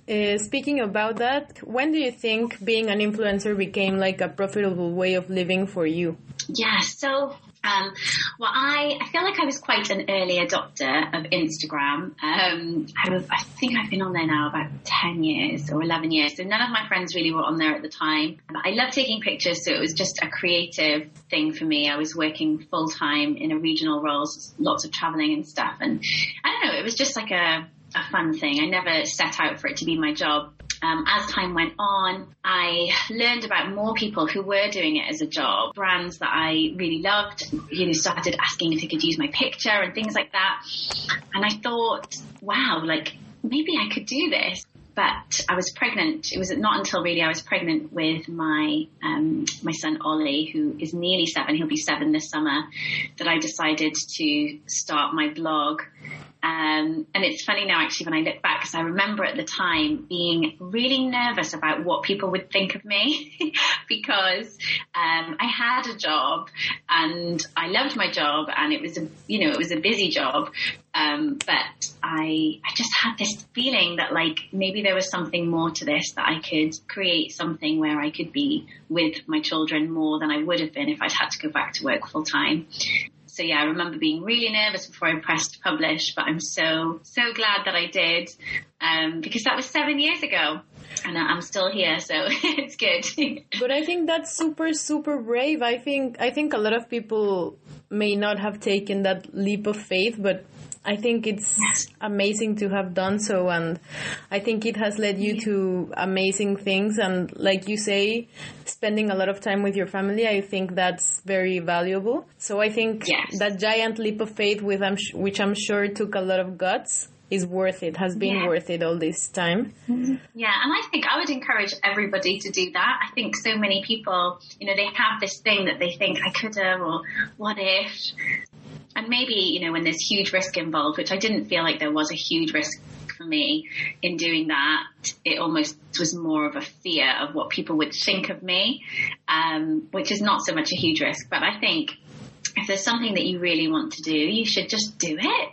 Uh, speaking about that, when do you think being an influencer became like a profitable way of living for you? Yeah, so um, well, I, I feel like I was quite an early adopter of Instagram. Um, I, was, I think I've been on there now about 10 years or 11 years. So none of my friends really were on there at the time. But I love taking pictures, so it was just a creative thing for me. I was working full time in a regional role, so lots of traveling and stuff. And I don't know, it was just like a, a fun thing. I never set out for it to be my job. Um, as time went on, I learned about more people who were doing it as a job. Brands that I really loved, you know, started asking if they could use my picture and things like that. And I thought, wow, like maybe I could do this. But I was pregnant. It was not until really I was pregnant with my um, my son Ollie, who is nearly seven. He'll be seven this summer. That I decided to start my blog um, and it's funny now, actually, when I look back, because I remember at the time being really nervous about what people would think of me because um, I had a job and I loved my job and it was a, you know, it was a busy job. Um, but I, I just had this feeling that like maybe there was something more to this that I could create something where I could be with my children more than I would have been if I'd had to go back to work full time so yeah, I remember being really nervous before I pressed publish, but I'm so, so glad that I did, um, because that was seven years ago and I'm still here. So it's good. But I think that's super, super brave. I think, I think a lot of people may not have taken that leap of faith, but I think it's amazing to have done so, and I think it has led you to amazing things. And like you say, spending a lot of time with your family, I think that's very valuable. So I think that giant leap of faith, with which I'm sure took a lot of guts, is worth it. Has been Yeah. worth it all this time. Yeah, and I think I would encourage everybody to do that. I think so many people, you know, they have this thing that they think I could have or what if. And maybe, you know, when there's huge risk involved, which I didn't feel like there was a huge risk for me in doing that, it almost was more of a fear of what people would think of me, um, which is not so much a huge risk. But I think if there's something that you really want to do, you should just do it.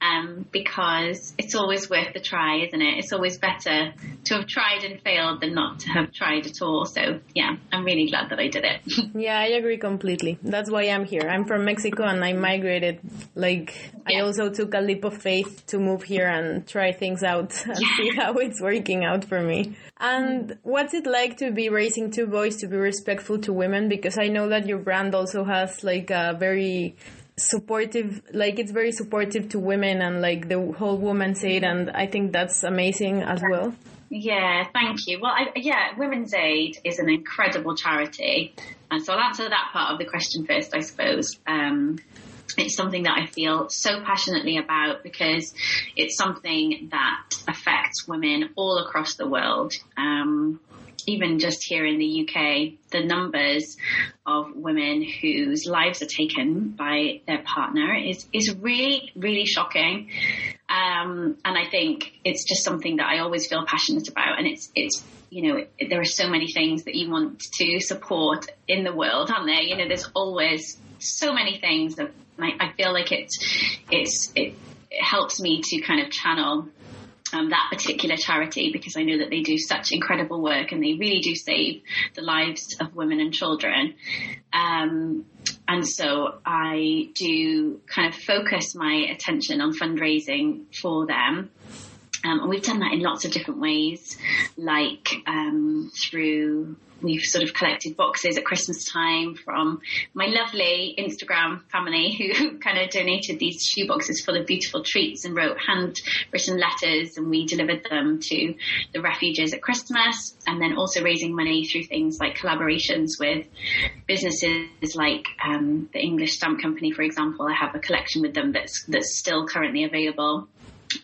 Um, because it's always worth the try, isn't it? It's always better to have tried and failed than not to have tried at all. So yeah, I'm really glad that I did it. Yeah, I agree completely. That's why I'm here. I'm from Mexico and I migrated. Like, I also took a leap of faith to move here and try things out and see how it's working out for me. And what's it like to be raising two boys to be respectful to women? Because I know that your brand also has like a very supportive like it's very supportive to women and like the whole woman aid and i think that's amazing as well Yeah, thank you. Well, I, yeah, Women's Aid is an incredible charity. And so I'll answer that part of the question first, I suppose. Um, it's something that I feel so passionately about because it's something that affects women all across the world. Um, even just here in the UK, the numbers of women whose lives are taken by their partner is, is really, really shocking. Um, and I think it's just something that I always feel passionate about. And it's, it's, you know, there are so many things that you want to support in the world, aren't there? You know, there's always so many things that I, I feel like it's, it's, it, it helps me to kind of channel um, that particular charity because I know that they do such incredible work and they really do save the lives of women and children. Um, and so I do kind of focus my attention on fundraising for them. Um, and we've done that in lots of different ways, like um, through we've sort of collected boxes at Christmas time from my lovely Instagram family who kind of donated these shoe boxes full of beautiful treats and wrote handwritten letters and we delivered them to the refugees at Christmas and then also raising money through things like collaborations with businesses like um, the English Stamp Company, for example. I have a collection with them that's that's still currently available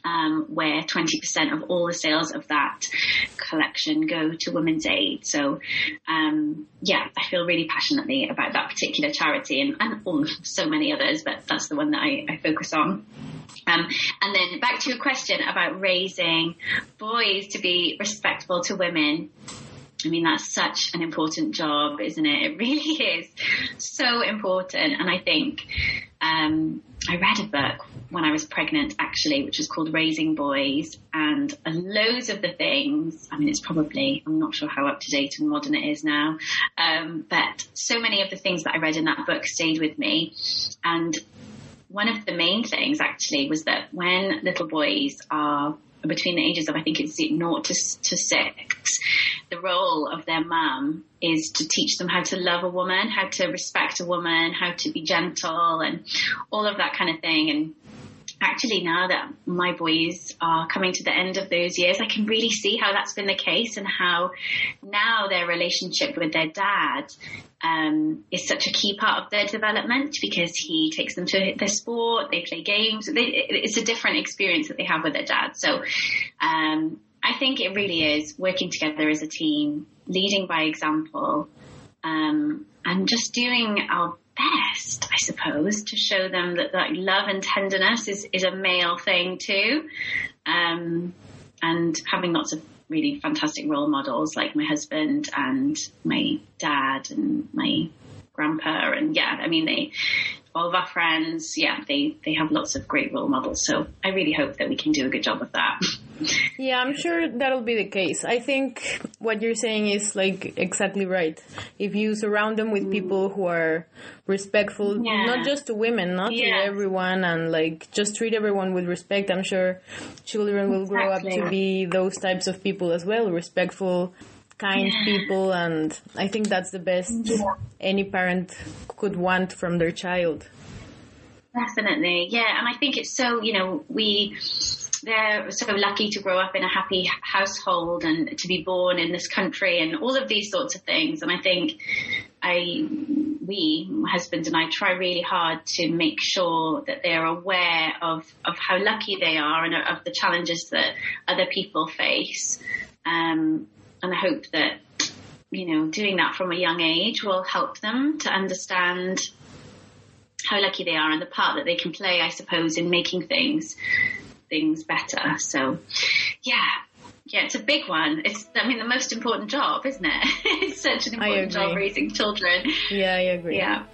um, where 20% of all the sales of that collection go to Women's Aid. So, um, yeah, I feel really passionately about that particular charity and, and all, so many others, but that's the one that I, I focus on. Um, and then back to your question about raising boys to be respectful to women. I mean, that's such an important job, isn't it? It really is so important. And I think, um, I read a book when I was pregnant, actually, which was called Raising Boys, and loads of the things. I mean, it's probably I'm not sure how up to date and modern it is now, um, but so many of the things that I read in that book stayed with me, and one of the main things actually was that when little boys are between the ages of I think it's naught to, to six, the role of their mum is to teach them how to love a woman, how to respect a woman, how to be gentle, and all of that kind of thing. And actually now that my boys are coming to the end of those years, I can really see how that's been the case and how now their relationship with their dad um, is such a key part of their development because he takes them to their sport, they play games. They, it's a different experience that they have with their dad. So um, I think it really is working together as a team, leading by example, um, and just doing our best, I suppose, to show them that, that love and tenderness is, is a male thing too. Um, and having lots of really fantastic role models like my husband and my dad and my grandpa. And yeah, I mean, they, all of our friends, yeah, they, they have lots of great role models. So I really hope that we can do a good job of that. Yeah, I'm sure that'll be the case. I think what you're saying is like exactly right. If you surround them with people who are respectful, Yeah. not just to women, not Yeah. to everyone, and like just treat everyone with respect, I'm sure children will grow up to be those types of people as well, respectful, kind Yeah. people, and I think that's the best any parent could want from their child. Definitely, yeah. And I think it's so, you know, we, they're so lucky to grow up in a happy household and to be born in this country and all of these sorts of things. And I think I, we, my husband and I try really hard to make sure that they're aware of, of how lucky they are and of the challenges that other people face. Um, and I hope that, you know, doing that from a young age will help them to understand how lucky they are and the part that they can play, I suppose, in making things things better. So, yeah. Yeah, it's a big one. It's, I mean, the most important job, isn't it? it's such an important job raising children. Yeah, I agree. Yeah.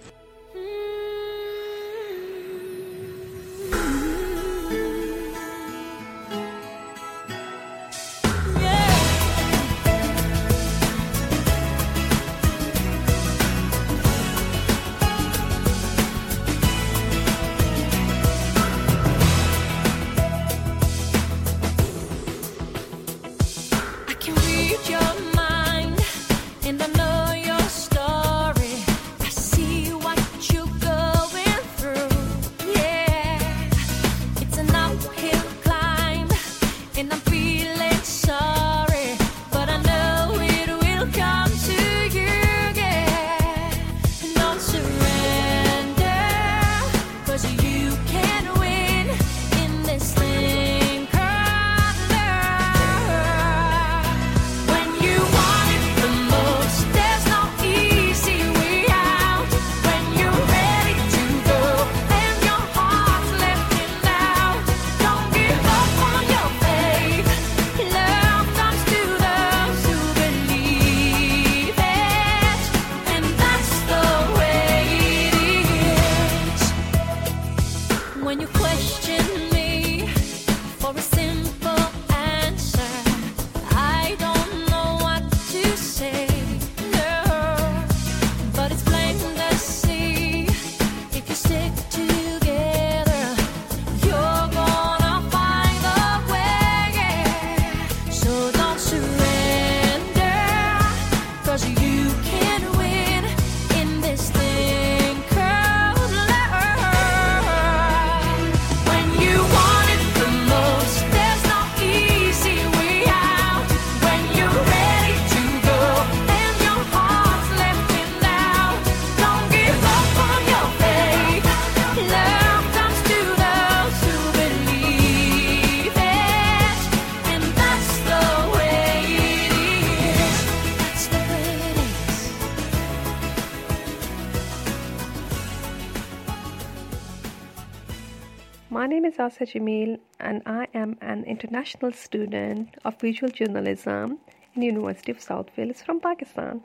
Is Asa Jamil and I am an international student of visual journalism in University of South Wales from Pakistan.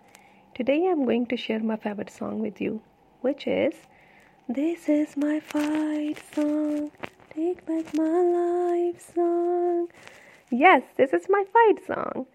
Today I'm going to share my favorite song with you, which is This is my fight song, take back my life song. Yes, this is my fight song.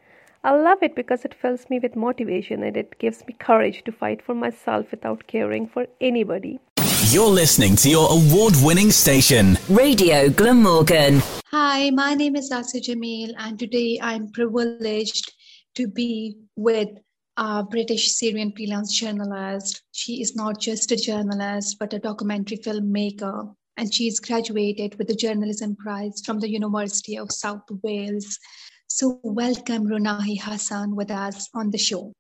I love it because it fills me with motivation and it gives me courage to fight for myself without caring for anybody. You're listening to your award winning station. Radio Glamorgan. Hi, my name is Asa Jamil, and today I'm privileged to be with a British Syrian freelance journalist. She is not just a journalist, but a documentary filmmaker, and she's graduated with the Journalism Prize from the University of South Wales. So, welcome Runahi Hassan with us on the show.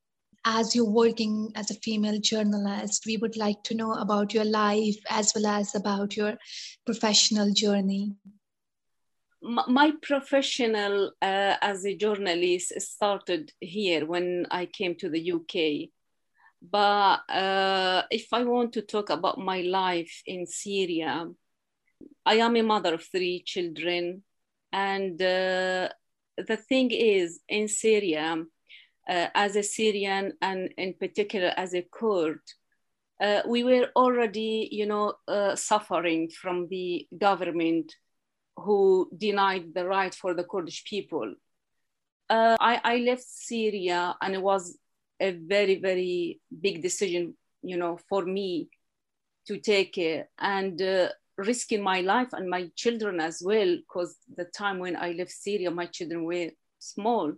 As you're working as a female journalist, we would like to know about your life as well as about your professional journey. My professional uh, as a journalist started here when I came to the UK. But uh, if I want to talk about my life in Syria, I am a mother of three children. And uh, the thing is, in Syria, uh, as a Syrian and in particular as a Kurd, uh, we were already, you know, uh, suffering from the government who denied the right for the Kurdish people. Uh, I, I left Syria and it was a very, very big decision, you know, for me to take it and uh, risking my life and my children as well, because the time when I left Syria, my children were small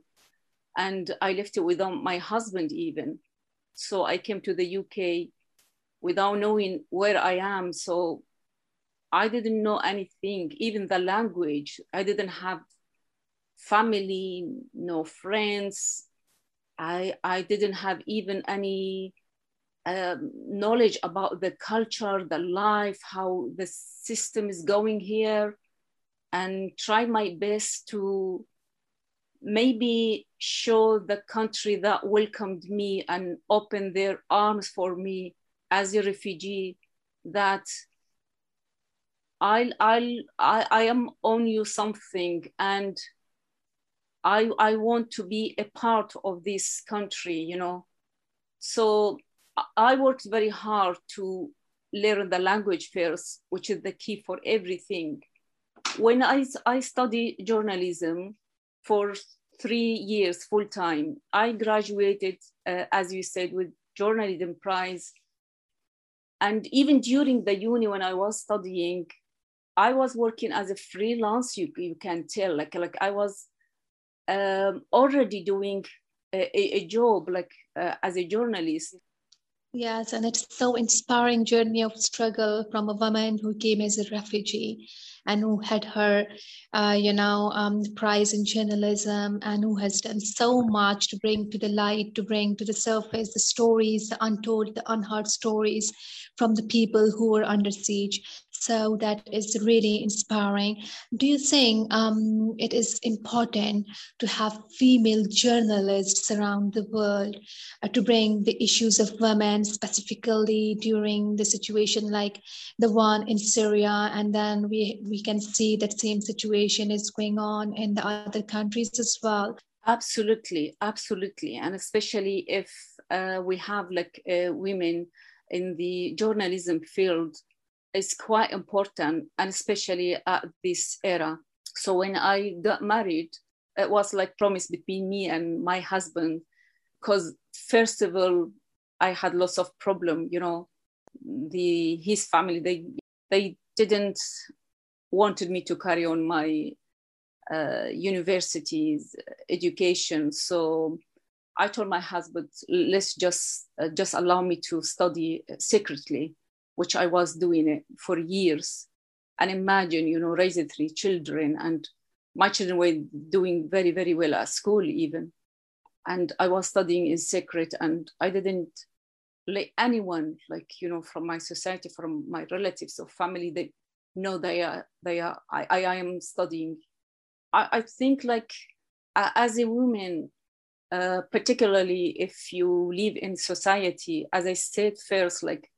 and I left it without my husband even. So I came to the UK without knowing where I am. So I didn't know anything, even the language. I didn't have family, no friends. I, I didn't have even any um, knowledge about the culture, the life, how the system is going here, and try my best to maybe show the country that welcomed me and opened their arms for me as a refugee that I'll, I'll, I, I am on you something and I, I want to be a part of this country, you know. So I worked very hard to learn the language first, which is the key for everything. When I, I studied journalism for three years full time, I graduated, uh, as you said, with journalism prize. And even during the uni when I was studying, I was working as a freelance. You, you can tell, like like I was um, already doing a, a job like uh, as a journalist. Yes, and it's so inspiring journey of struggle from a woman who came as a refugee and who had her, uh, you know, um, prize in journalism and who has done so much to bring to the light, to bring to the surface the stories, the untold, the unheard stories from the people who were under siege. So that is really inspiring. Do you think um, it is important to have female journalists around the world uh, to bring the issues of women, specifically during the situation like the one in Syria, and then we we can see that same situation is going on in the other countries as well? Absolutely, absolutely, and especially if uh, we have like uh, women in the journalism field is quite important and especially at this era. So when i got married it was like promise between me and my husband because first of all i had lots of problem you know the his family they they didn't wanted me to carry on my uh, university's education. So i told my husband let's just uh, just allow me to study secretly which I was doing it for years. And imagine, you know, raising three children, and my children were doing very, very well at school, even. And I was studying in secret, and I didn't let anyone, like, you know, from my society, from my relatives or family, they know they are, they are, I, I am studying. I, I think, like, uh, as a woman, uh, particularly if you live in society, as I said first, like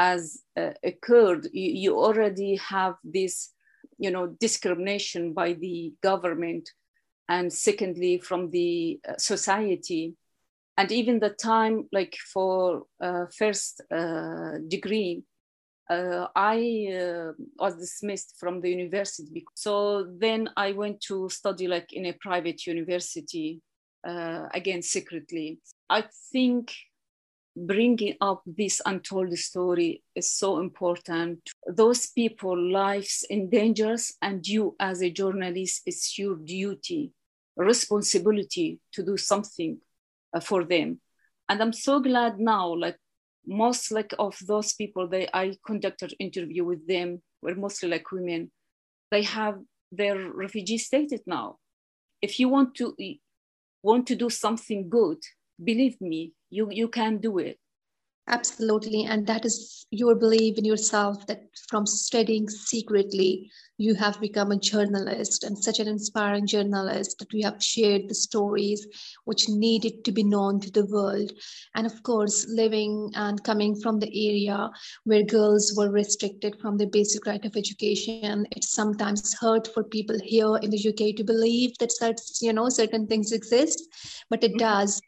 as uh, a Kurd, you, you already have this, you know, discrimination by the government, and secondly from the uh, society, and even the time like for uh, first uh, degree. Uh, I uh, was dismissed from the university. So then I went to study like in a private university, again secretly. I think bringing up this untold story is so important. Those people lives in dangers and you as a journalist, it's your duty, responsibility to do something uh, for them. And I'm so glad now, like most like of those people that I conducted interview with them were mostly like women. They have their refugee status now. If you want to want to do something good, believe me, you you can do it. Absolutely. And that is your belief in yourself that from studying secretly you have become a journalist and such an inspiring journalist that you have shared the stories which needed to be known to the world. And of course living and coming from the area where girls were restricted from the basic right of education it's sometimes hard for people here in the uk to believe that such you know certain things exist but it mm-hmm. does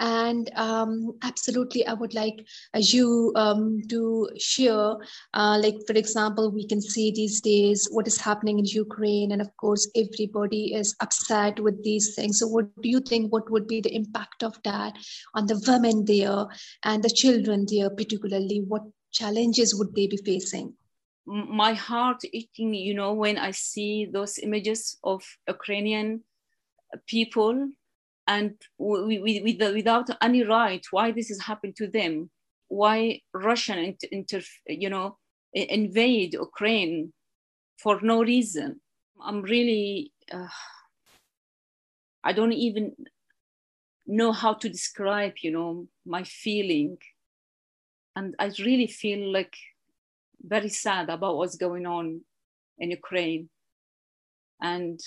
and um, absolutely i would like as you um, to share uh, like for example we can see these days what is happening in ukraine and of course everybody is upset with these things. So what do you think what would be the impact of that on the women there and the children there particularly? What challenges would they be facing? My heart aching you know when i see those images of ukrainian people and we, we, without any right why this has happened to them? Why russian inter, inter, you know invade ukraine for no reason? I'm really uh, i don't even know how to describe you know my feeling. And i really feel like very sad about what's going on in ukraine. And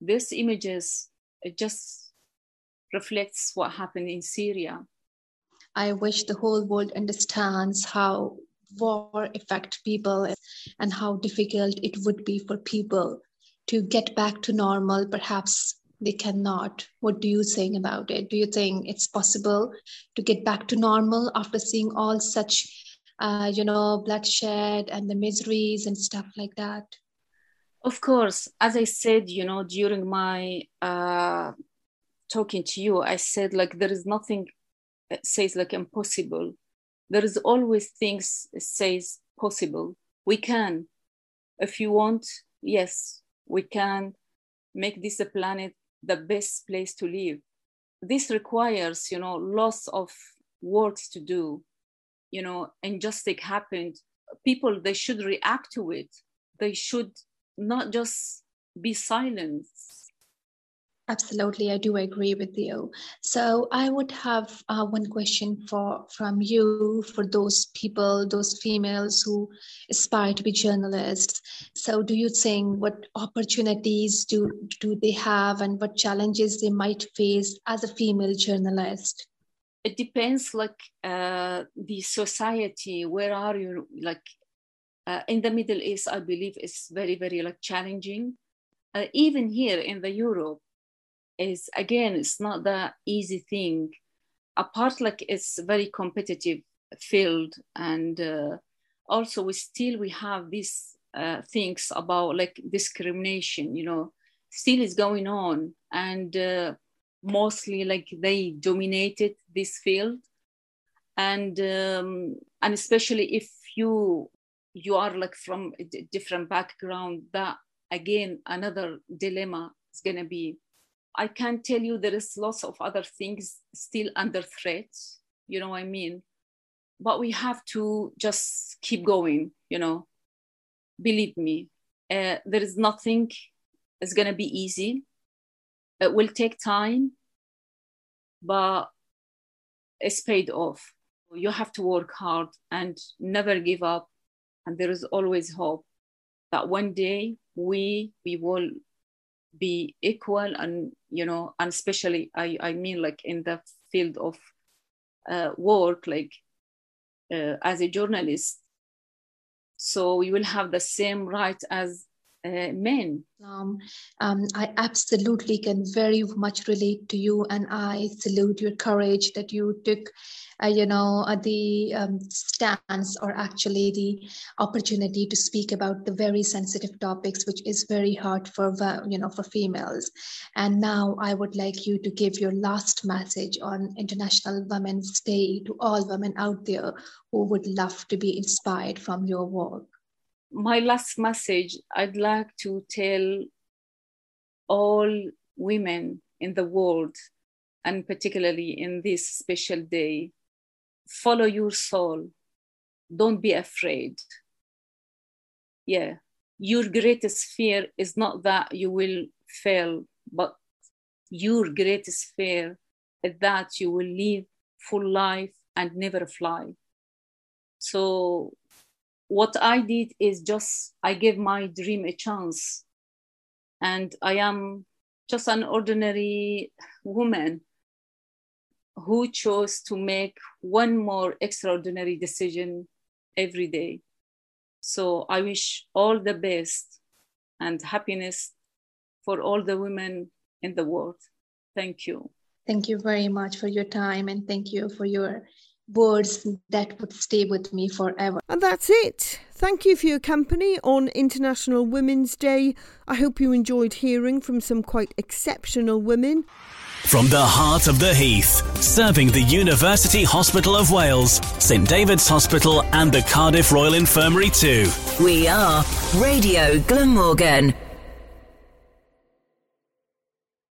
these images it just reflects what happened in Syria. I wish the whole world understands how war affects people and how difficult it would be for people to get back to normal. Perhaps they cannot. What do you think about it? Do you think it's possible to get back to normal after seeing all such, uh, you know, bloodshed and the miseries and stuff like that? Of course, as I said, you know, during my uh, talking to you, I said like there is nothing says like impossible. There is always things says possible. We can, if you want, yes, we can make this a planet the best place to live. This requires, you know, lots of works to do. You know, injustice happened. People they should react to it. They should not just be silent Absolutely, I do agree with you. So I would have uh, one question for from you for those people, those females who aspire to be journalists. So, do you think what opportunities do do they have, and what challenges they might face as a female journalist? It depends, like uh, the society. Where are you? Like uh, in the Middle East, I believe it's very, very like challenging. Uh, even here in the Europe is again it's not that easy thing. Apart like it's very competitive field and uh, also we still we have these uh, things about like discrimination you know still is going on and uh, mostly like they dominated this field. And um, and especially if you you are like from a different background that again another dilemma is going to be I can tell you there is lots of other things still under threat, you know what I mean? But we have to just keep going, you know. Believe me, uh, there is nothing is going to be easy. It will take time, but it's paid off. You have to work hard and never give up. And there is always hope that one day we we will be equal and you know and especially i i mean like in the field of uh, work like uh, as a journalist. So we will have the same right as uh, men. Um, um, I absolutely can very much relate to you, and I salute your courage that you took, uh, you know, uh, the um, stance or actually the opportunity to speak about the very sensitive topics, which is very hard for you know for females. And now I would like you to give your last message on International Women's Day to all women out there who would love to be inspired from your work my last message I'd like to tell all women in the world, and particularly in this special day follow your soul. Don't be afraid. Yeah, your greatest fear is not that you will fail, but your greatest fear is that you will live full life and never fly. So what I did is just I gave my dream a chance. And I am just an ordinary woman who chose to make one more extraordinary decision every day. So I wish all the best and happiness for all the women in the world. Thank you. Thank you very much for your time and thank you for your words that would stay with me forever. And that's it. Thank you for your company on International Women's Day. I hope you enjoyed hearing from some quite exceptional women. From the heart of the Heath, serving the University Hospital of Wales, St David's Hospital, and the Cardiff Royal Infirmary too. We are Radio Glamorgan.